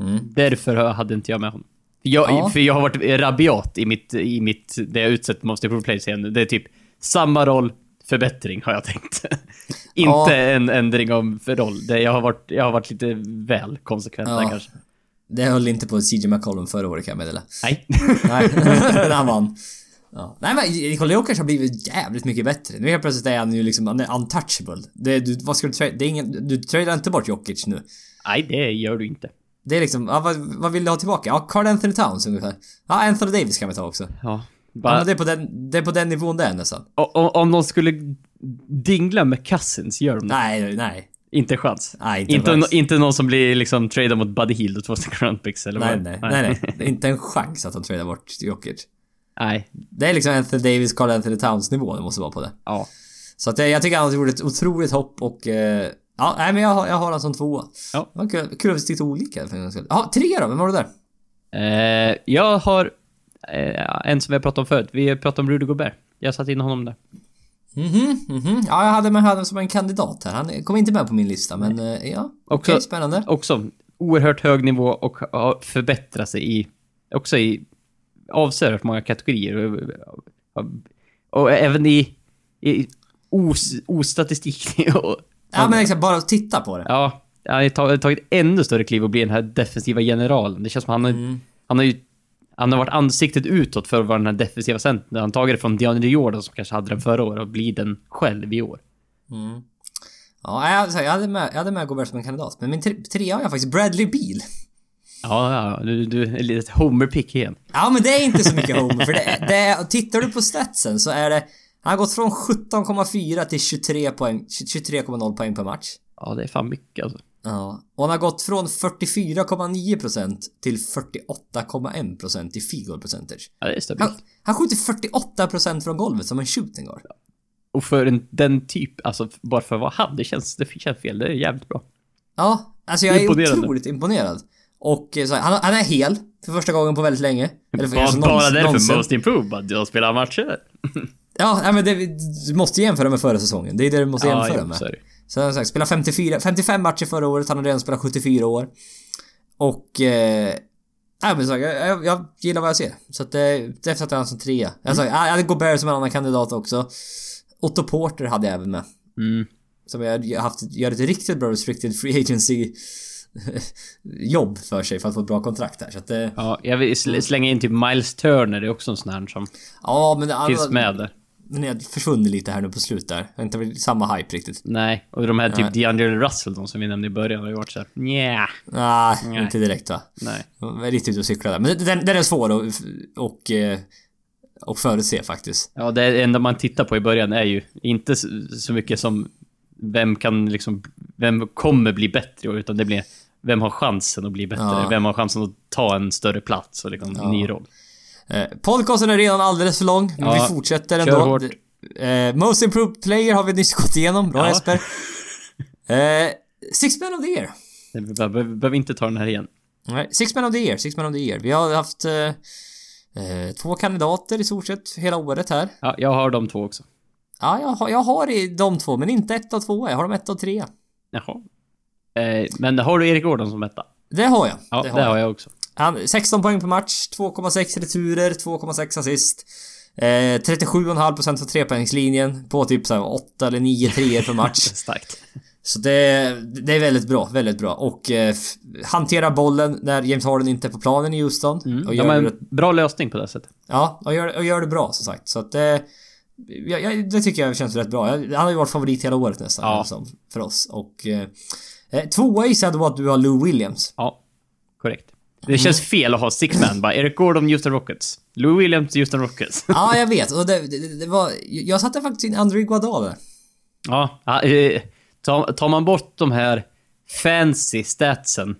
Mm. Därför hade inte jag med honom. Jag, Ja. För jag har varit rabiat i mitt, i mitt, det jag utsett Most Improved Player scen Det är typ samma roll, förbättring har jag tänkt. inte Ja. en ändring om för roll. Det, jag, har varit, jag har varit lite väl konsekvent där Ja. kanske. Det höll inte på CJ McCollum förra året kan jag meddela. Nej. Nej, han vann. Ja. Nej men Nikola Jokic har blivit jävligt mycket bättre. Nu helt plötsligt är han ju liksom, han är untouchable. Det, du, vad ska du? Det är ingen, du tradar inte bort Jokic nu. Nej, det gör du inte. Det är liksom, ja, vad, vad vill du ha tillbaka? Ja, Carl Anthony Towns ungefär. Ja, Anthony Davis kan vi ta också. Ja. Ja, Bara, men det är på den, det är på den nivån det är nästan. o- o- om någon skulle dingla med Cousins, gör de? Nej, nej. Inte chans. Nej, inte Inte, en no, chans. inte någon som blir liksom tradad mot Buddy Hield och två stycken roundpicks eller Nej, vad? nej, nej, nej. Är inte en chans att de tradar bort Jokic. nej. Det är liksom Anthony Davis, Carl Anthony Towns nivå det måste vara på det. Ja. Så att jag, jag tycker han har gjort ett otroligt hopp och... Eh, ja, nej men jag, har- jag har han som tvåa. Ja. Det var kul, kul att vi tyckte olika för en gångs skull. Ja, tre då? Vem har du där? Eh, jag har eh, en som vi har pratat om förut. Vi pratade om Rudy Gobert. Jag satte in honom där. Mhm, mhm. Ja, jag hade med honom som en kandidat här. Han kom inte med på min lista, men eh, ja. Okej, Också- spännande. Också oerhört hög nivå och har förbättrat sig i... Också i avsevärt många kategorier. Och, och, och även i... i os, ostatistik. och, Ja, men exakt. Bara titta på det. Ja, han har tagit, ännu större kliv och bli den här defensiva generalen. Det känns som han har, Mm. han har ju... Han har varit ansiktet utåt för att vara den här defensiva centern. Han har tagit det från DeAndre Jordan som kanske hade den förra året och blir den själv i år. Ja, jag, jag, hade med, jag hade med Gobert som en kandidat. Men min tre- trea har jag faktiskt Bradley Beal. Ja, ja, du, du är lite homer-pick igen. Ja, men det är inte så mycket homer. För det, det, tittar du på statsen så är det... Han har gått från 17,4 till 23 poäng, 23,0 poäng per match. Ja, det är fan mycket alltså. Ja. Och han har gått från 44,9% till 48,1% i field percentage. Ja, det är stabilt. Han, han skjuter 48% från golvet som en shooting guard. Och för en, den typ, alltså bara för vad han, det känns, det känns fel. Det är jävligt bra. Ja, alltså jag är otroligt imponerad. Och eh, så, han, han är hel för första gången på väldigt länge. Eller för, Bara, alltså, bara någonsin- därför någonsin. Most Improved, att jag spelar matcher. Ja, men det, du måste jämföra med förra säsongen. Det är det du måste jämföra jo, med. det. Han har sagt, spelat 54, 55 matcher förra året, han har redan spelat 74 år. Och... Eh, men så, jag, jag, jag gillar vad jag ser. Så att det, därför satte jag honom som trea. Jag, sa, jag hade Gobert som en annan kandidat också. Otto Porter hade jag även med. Mm. Som jag har haft, gör ett riktigt bra restricted free agency jobb för sig för att få ett bra kontrakt här. Så att det, Ja, jag vill sl- slänga in typ Miles Turner, det är också en sån här som ja men det finns med där. Men jag har försvunnit lite här nu på slut där. Det har inte varit samma hype riktigt. Nej, och de här typ Nej. DeAndre Russell, de som vi nämnde i början, har ju varit såhär nja, Nej, Nej. inte direkt va. nej. Jag är riktigt ute och cyklar där. Men den, den är svår att och, eh, och förutse faktiskt. Ja, det enda man tittar på i början är ju inte så, mycket som vem kan liksom, vem kommer bli bättre, utan det blir vem har chansen att bli bättre? Ja. Vem har chansen att ta en större plats och liksom en ny roll? Eh, podcasten är redan alldeles för lång, men Ja, vi fortsätter kör ändå. hårt. Eh, Most Improved Player har vi nyss gått igenom. Bra Ja. Jesper. Eh, Six Man of the Year. Vi behöver, vi behöver inte ta den här igen. Nej, Six Man of the Year, Six Man of the Year. Vi har haft eh, eh, två kandidater i stort sett hela året här. Ja, jag har de två också. Ja, jag har, jag har de två, men inte ett och två. Jag har de ett och tre. Jaha. Eh, men har du Erik Gordon som etta? Det har jag. Ja, det har, jag också. Han, 16 poäng per match, 2,6 returer, 2,6 assist. Eh, 37,5% för trepoängslinjen på typ så här 8 eller 9 treor per match. Starkt. Så det, det är väldigt bra, väldigt bra. Och eh, hanterar bollen när James Harden inte är på planen i Houston. Mm. Och gör har det, en bra lösning på det sättet. ja, och gör, och gör det bra som sagt. Så att det... Ja, ja, det tycker jag känns rätt bra. Jag- Han har ju varit favorit hela året nästan. Ja. Liksom, för oss. Och... Eh, eh, tvåa gissade var att du har Lou Williams. Ja, korrekt. Det känns fel att ha six man bara. Erik Gordon, Houston Rockets. Lou Williams, Houston Rockets. Ja, jag vet. Och det, det, det var... Jag satte faktiskt in Andrew Iguodala där. Ja, eh, tar, tar man bort de här fancy statsen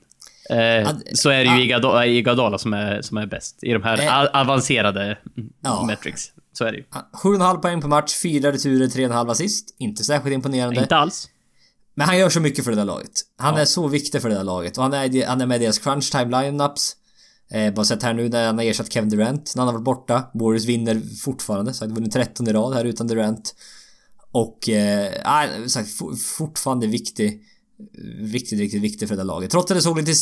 eh, så är det ju Iguodala, Iguodala som är, som är bäst i de här Eh. avancerade Ja. metrics. Så är det ju. 7,5 poäng per match, 4 returer, 3,5 assist. Inte särskilt imponerande. Inte alls. Men han gör så mycket för det där laget. Han är så viktig för det där laget. Och han är, han är med i deras crunch time lineups. Eh, bara sett här nu när han har ersatt Kevin Durant, när han har varit borta. Warriors vinner fortfarande, så han vunnit 13 i rad här utan Durant. Och, eh, sagt, fortfarande viktig. Riktigt, riktigt viktig för det där laget. Trots att det såg lite,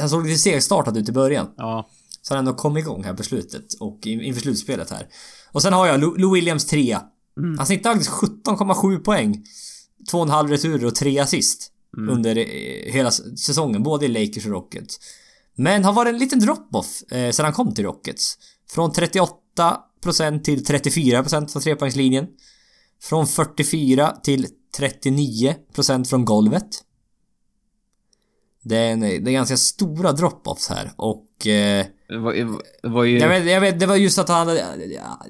han såg lite segstartad ut i början. Ja. Så han ändå kom igång här på slutet och inför slutspelet här. Och sen har jag Lou, Lou Williams 3. Mm. Han snittar faktiskt 17,7 poäng. 2,5 returer och 3 assist. Mm. Under eh, hela säsongen, både i Lakers och Rockets. Men har varit en liten drop-off eh, sen han kom till Rockets. Från 38% till 34% från trepoängslinjen. Från 44 till 39% från golvet. Det är, en, det är ganska stora drop-offs här och... Eh, det var, det var ju... jag, vet, jag vet, det var just att han hade...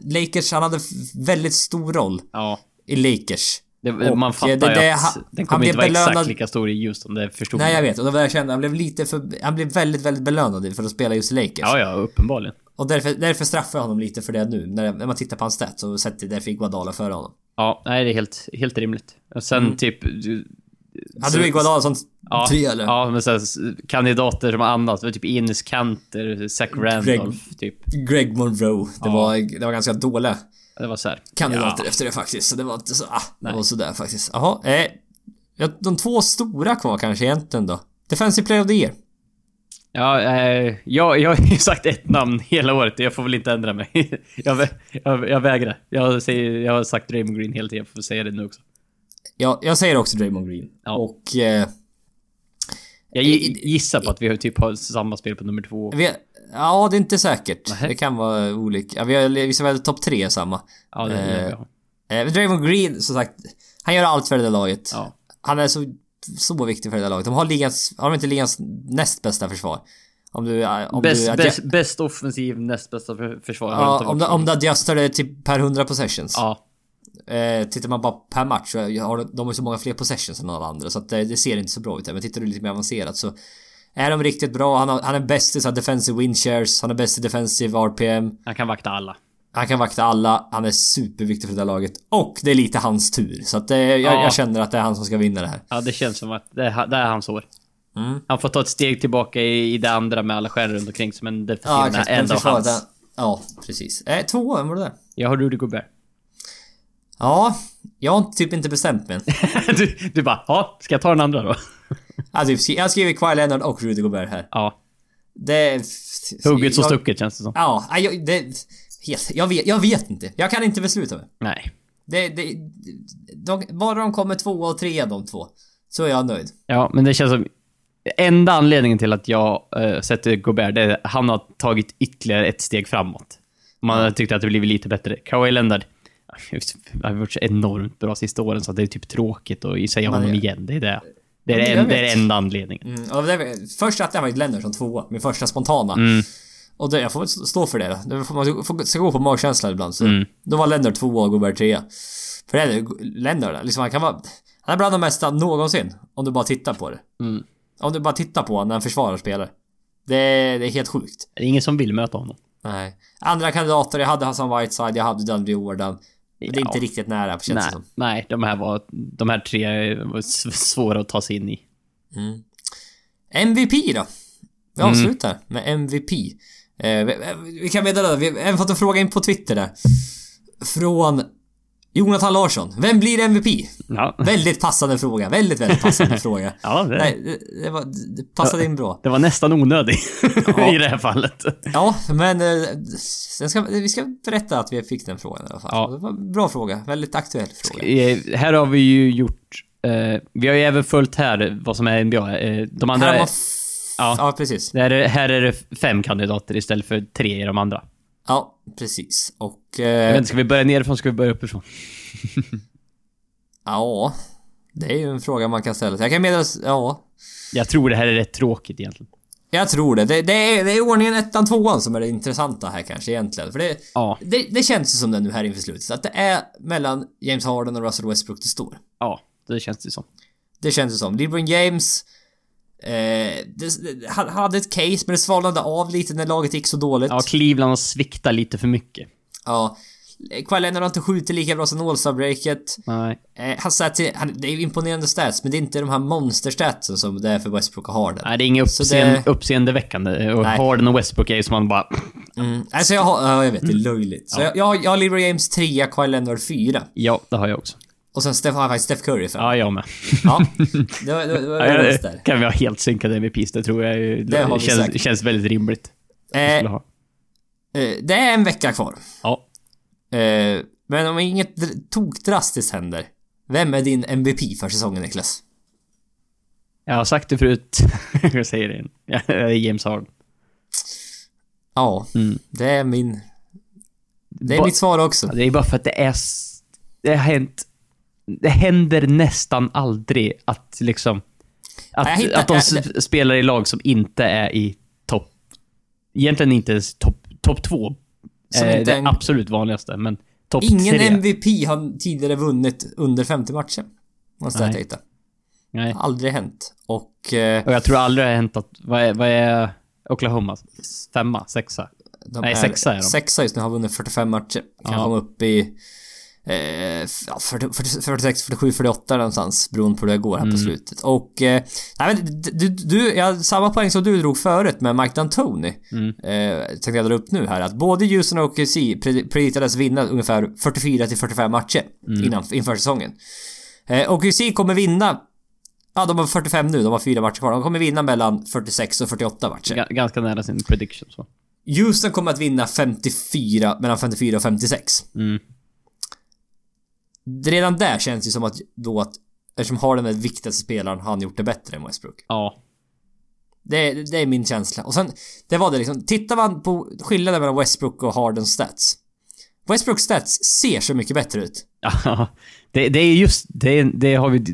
Lakers, han hade väldigt stor roll. Ja. I Lakers. Det, man fattar det, det, ju att den kommer inte vara belönad... exakt lika stor i Houston, det förstod Nej, jag vet. Och det var jag kände. Han blev lite för... Han blev väldigt, väldigt belönad för att spela just Lakers. Ja, ja, uppenbarligen. Och därför, därför straffar jag honom lite för det nu. När, när man tittar på hans stats så sätter därför Iguodala före honom. Ja, nej det är helt, helt rimligt. Och sen mm. typ... Du, hade du Iguodala som ja, tre eller? Ja, men så kandidater som annat. Det typ Ines Kanter, Zach Randolph, Greg, typ. Greg Monroe. Det, ja. var, det var ganska dåliga det var så här. kandidater ja. efter det faktiskt. Så det var inte så... Ah, det var sådär faktiskt. Jaha, eh, de två stora kvar kanske egentligen då. Defensive Player of the Year. Ja, eh, jag, jag har ju sagt ett namn hela året jag får väl inte ändra mig. jag, jag, jag vägrar. Jag, säger, jag har sagt Draymond Green hela tiden, jag får säga det nu också. Ja, jag säger också Draymond Green. Ja. Och... Eh, jag gissar på att vi typ har samma spel på nummer två. Vi, ja, det är inte säkert. Nähe. Det kan vara olika. Vi har vissa väl topp tre samma. Ja, det är eh, vi eh, Draymond Green, som sagt. Han gör allt för det där laget. Ja. Han är så, så viktig för det där laget. De har ligans, har de inte ligans näst bästa försvar? Om du... Om bäst, du bäst, bäst offensiv, näst bästa försvar. Ja, om du, om du adjustar det till per 100 possessions. Ja. Eh, tittar man bara per match så har de, har så många fler possessions än alla andra så att det, det ser inte så bra ut. Men tittar du lite mer avancerat så är de riktigt bra. Han, har, han är bäst i så defensive win shares. Han är bäst i defensive RPM. Han kan vakta alla. Han kan vakta alla. Han är superviktig för det där laget. Och det är lite hans tur. Så att det, jag, ja. jag, känner att det är han som ska vinna det här. Ja, det känns som att det är, det är hans år. Mm. Han får ta ett steg tillbaka i, i det andra med alla stjärnor runt omkring sig, men defensiven ja, ändå hans. Den, ja, precis. Eh, två, vem var det där? Jag har Rudy Gobert. Ja, jag har typ inte bestämt mig du, du bara, ja, ska jag ta den andra då? Typ, jag skriver Kawhi Leonard och Rudy Gobert här. Ja. Det... Hugget så stucket känns det som. Ja, jag, det... Helt, jag, vet, jag vet inte. Jag kan inte besluta mig. Nej. Det, det, de, bara de kommer två och tre de två. Så är jag nöjd. Ja, men det känns som... Enda anledningen till att jag äh, sätter Gobert, det är att han har tagit ytterligare ett steg framåt. Man tyckte att det blivit lite bättre. Kawhi Leonard han har varit så enormt bra sista åren så det är typ tråkigt att säga honom igen. Det är det. Det är, ja, en, det är enda anledningen. Mm, och det, först att jag var Lennon som tvåa, min första spontana. Mm. Och det, jag får stå för det då. Får, man får, ska gå på magkänsla ibland. Så mm. Då var Lennart tvåa och Gobert trea. För det är Lennart, liksom han kan vara... Han är bland de bästa någonsin. Om du bara tittar på det. Mm. Om du bara tittar på när han försvarar spelare. Det, det är helt sjukt. Det är ingen som vill möta honom. Nej. Andra kandidater, jag hade Hassan Whiteside, jag hade Dundee Jordan. Det är inte riktigt nära känns nej, det som. Nej, de här var... De här tre var svåra att ta sig in i. Mm. MVP då? Vi mm. avslutar mm. med MVP. Eh, vi, vi kan meddela, vi har fått en fråga in på Twitter där. Från Jonathan Larsson. Vem blir MVP? Ja. Väldigt passande fråga. Väldigt, väldigt passande fråga. Ja, det... Nej, det, var, det passade in bra. Det var nästan onödigt ja. i det här fallet. Ja, men eh, ska, vi ska berätta att vi fick den frågan i alla fall. Ja. Det var en bra fråga. Väldigt aktuell fråga. Eh, här har vi ju gjort... Eh, vi har ju även följt här vad som är NBA. Eh, de andra... Här var ja. ja, precis. Här är, här är det fem kandidater istället för tre i de andra. Ja, precis. Och... Eh, jag vet, ska vi börja nerifrån? Ska vi börja uppifrån? ja. Det är ju en fråga man kan ställa sig. Jag kan meddela... Ja. Jag tror det här är rätt tråkigt egentligen. Jag tror det. Det, det, är, det är ordningen ettan, tvåan som är det intressanta här kanske egentligen. För det, ja. det, det känns som det nu här inför slutet. Att det är mellan James Harden och Russell Westbrook det står. Ja, det känns det som. Det känns det som. LeBron James Eh, det, hade ett case men det svalnade av lite när laget gick så dåligt. Ja, Cleveland sviktade lite för mycket. Ja. Leonard har inte skjutit lika bra som All-Star-breaket. Nej. Eh, han stats, han, det är imponerande stats, men det är inte de här monsterstatsen som det är för Westbrook och Harden. Nej, det är inget uppseende, det- uppseendeväckande. Och Nej. Harden och Westbrook är ju som man bara... Mm. Alltså jag har, ja jag vet, det är löjligt. Så jag, jag, har- jag har LeBron James 3, Kawhi Leonard 4. Ja, det har jag också. Och sen Steph, har jag faktiskt Steph Curry 5. Ja, jag med. Ja. Det var, det var, det Ja, var ja, där. kan vi ha helt synkade MVPs, det tror jag ju- Det vi känns, känns väldigt rimligt. eh, det är en vecka kvar. Ja. Eh, men om inget dr- tokdrastiskt händer. Vem är din MVP för säsongen Niklas? Jag har sagt det förut. jag säger det igen. Ja, det är James Harden. Ja, Mm. det är min... Det är Ba- mitt svar också. Det är bara för att det är... Det har hänt... Det händer nästan aldrig att liksom... Att, jag hittar- att de jag- s- spelar i lag som inte är i topp... Egentligen inte ens topp top två. Som Eh, inte det är en- absolut vanligaste, men topp Ingen tre. MVP har tidigare vunnit under 50 matcher. Måste jag Nej. hitta. Nej. Aldrig hänt. Och... Eh, Och jag tror aldrig det har hänt att... Vad är, vad är Oklahoma? Femma? Sexa? de Nej, sexa är de. Sexa just nu har vunnit 45 matcher. Kan Ja. komma upp i... Eh, ja, 40, 40, 46, 47, 48 någonstans beroende på hur det går här Mm. på slutet. Och... Eh, nej men du, du, har samma poäng som du drog förut med Mike D'Antoni. Mm. Eh, tänkte jag dra upp nu här att både Houston och OKC pred- predictades vinna ungefär 44 till 45 matcher Mm. innan, inför säsongen. Eh, OKC kommer vinna Ja, de har 45 nu, de har fyra matcher kvar. De kommer vinna mellan 46 och 48 matcher. Ga- ganska nära sin prediction så. Houston kommer att vinna 54, mellan 54 och 56. Mm. Redan där känns det som att då att eftersom Harden är den viktigaste spelaren har han gjort det bättre än Westbrook. Ja. Det, det är min känsla. Och sen, det var det liksom. Tittar man på skillnaden mellan Westbrook och Hardens stats. Westbrooks stats ser så mycket bättre ut. Ja, det, det är just det, det har vi...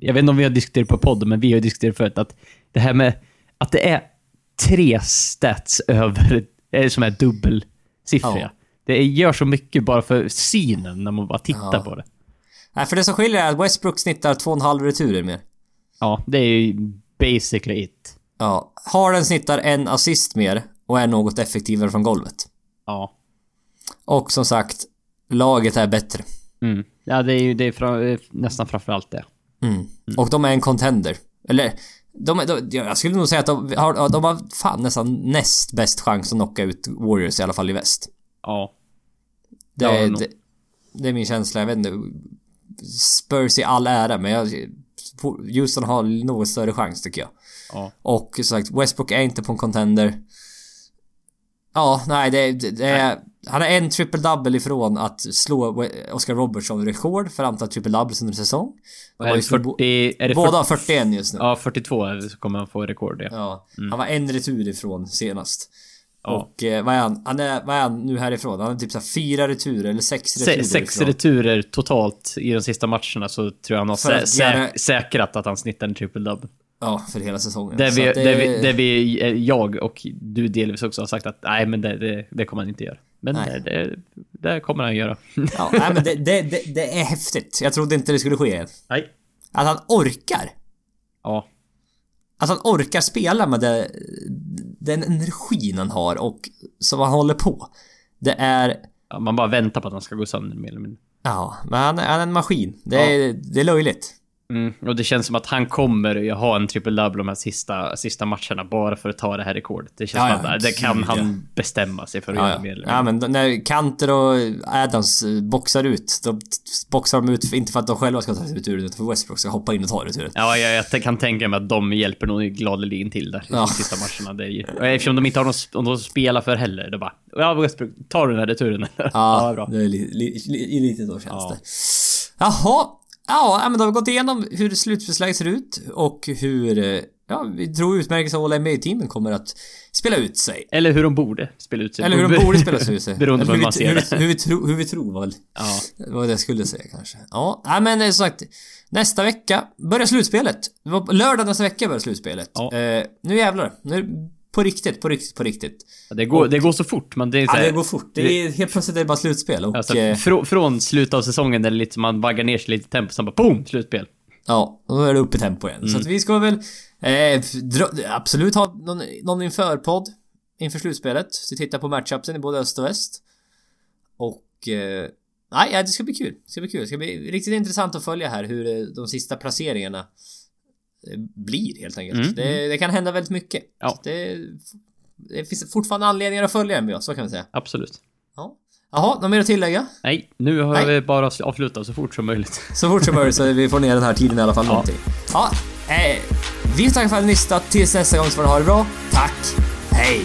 Jag vet inte om vi har diskuterat på podden, men vi har diskuterat förut att det här med att det är tre stats över, eh, som är dubbelsiffriga. Ja. Det gör så mycket bara för synen när man bara tittar Ja. på det. Nej, för det som skiljer är att Westbrook snittar 2,5 returer mer. Ja, det är ju basically it. Ja. Harden snittar en assist mer och är något effektivare från golvet. Ja. Och som sagt, laget är bättre. Mm. Ja, det är ju det är fra, nästan framförallt det. Mm. Och de är en contender. Eller, de, de, jag skulle nog säga att de har, de har fan nästan näst bäst chans att knocka ut Warriors i alla fall i väst. Ja. Det, nog. det, det är min känsla, jag vet inte. Spurs i all ära, men jag... Houston har något större chans tycker jag. Ja. Och som sagt, Westbrook är inte på en contender. Ja, nej, det, det, det är... Han är en triple-double ifrån att slå Oscar Robertson rekord för antal triple-doubles under säsong. Har är det, bo- 40, är det Båda 40, har 41 just nu. Ja, 42 är det så kommer han få rekord, ja. Ja, han var en retur ifrån senast. Ja. Och eh, vad är han? Han är, vad är han nu härifrån? Han är typ såhär fyra returer eller sex returer Se, sex ifrån. returer totalt i de sista matcherna så tror jag han har sä, att sä, säkrat att han snittar en triple-double. Ja, för hela säsongen. Där Så vi, det- där, vi, där vi, eh, jag och du delvis också har sagt att nej men det, det, det kommer han inte göra. Men Nej. det, det, kommer han göra. Ja, nej men det, det, det, det är häftigt. Jag trodde inte det skulle ske. nej. Att han orkar. Ja. Att han orkar spela med det, den energin han har och som han håller på. Det är... Ja, Man bara väntar på att han ska gå sönder mer eller mindre. Ja, men han, är- han är en maskin. Det är, det är löjligt. Mm. Och det känns som att han kommer ju ha en triple-double de här sista, sista matcherna bara för att ta det här rekordet. Det känns Ja, som ja, att det kan han bestämma sig för att Ja, göra ja. mer ja men när Kanter och Adams eh, boxar ut, då boxar de ut inte för att de själva ska ta returen utan för Westbrook ska hoppa in och ta returen. Ja, jag, jag kan tänka mig att de hjälper nog gladeligen till där i Ja. de sista matcherna. Det är ju, eftersom de inte har någon att spela för heller. Det bara, ja Westbrook, tar du den här returen? Ja, bra. det är li, li, li, lite så känns Ja. det. Jaha. Ja, men då har vi gått igenom hur slutspelsläget ser ut och hur, eh, ja, vi tror utmärkelse av NBA-teamen kommer att spela ut sig. Eller hur de borde spela ut sig. Eller hur de borde spela ut sig. Beroende på hur man ser hur, det. vi, hur, vi tro, hur vi tror var väl Ja. vad jag skulle säga kanske. Ja, nej, men eh, som sagt. Nästa vecka börjar slutspelet. Lördag nästa vecka börjar slutspelet. Ja. Eh, nu jävlar. Nu på riktigt, på riktigt, på riktigt. Det går, det går så fort, men det är så Ja, här- det går fort. Det är, helt plötsligt är det bara slutspel och... Alltså, eh, frå, från slutet av säsongen där det lite, man baggar ner sig lite i tempo, sen bara boom! Slutspel. Ja, och då är det upp i tempo igen. Så att vi ska väl eh, dra, absolut ha någon, någon inför-podd inför slutspelet. Så titta på matchupsen i både öst och väst. Och och... Eh, nej, ja, det ska bli kul. Det ska bli kul. Det ska bli riktigt intressant att följa här hur eh, de sista placeringarna blir helt enkelt. Mm, det, det kan hända väldigt mycket. Ja. Det, det finns fortfarande anledningar att följa NBA, så kan man säga. Absolut. Ja. Jaha, något mer att tillägga? Nej, nu har Nej. vi bara avslutat så fort som möjligt. Så fort som möjligt så vi får ner den här tiden i alla fall Ja. någonting. Ja, eh, vi tackar för att ni lyssnat. Tills nästa gång så får ni ha det bra. Tack. Hej!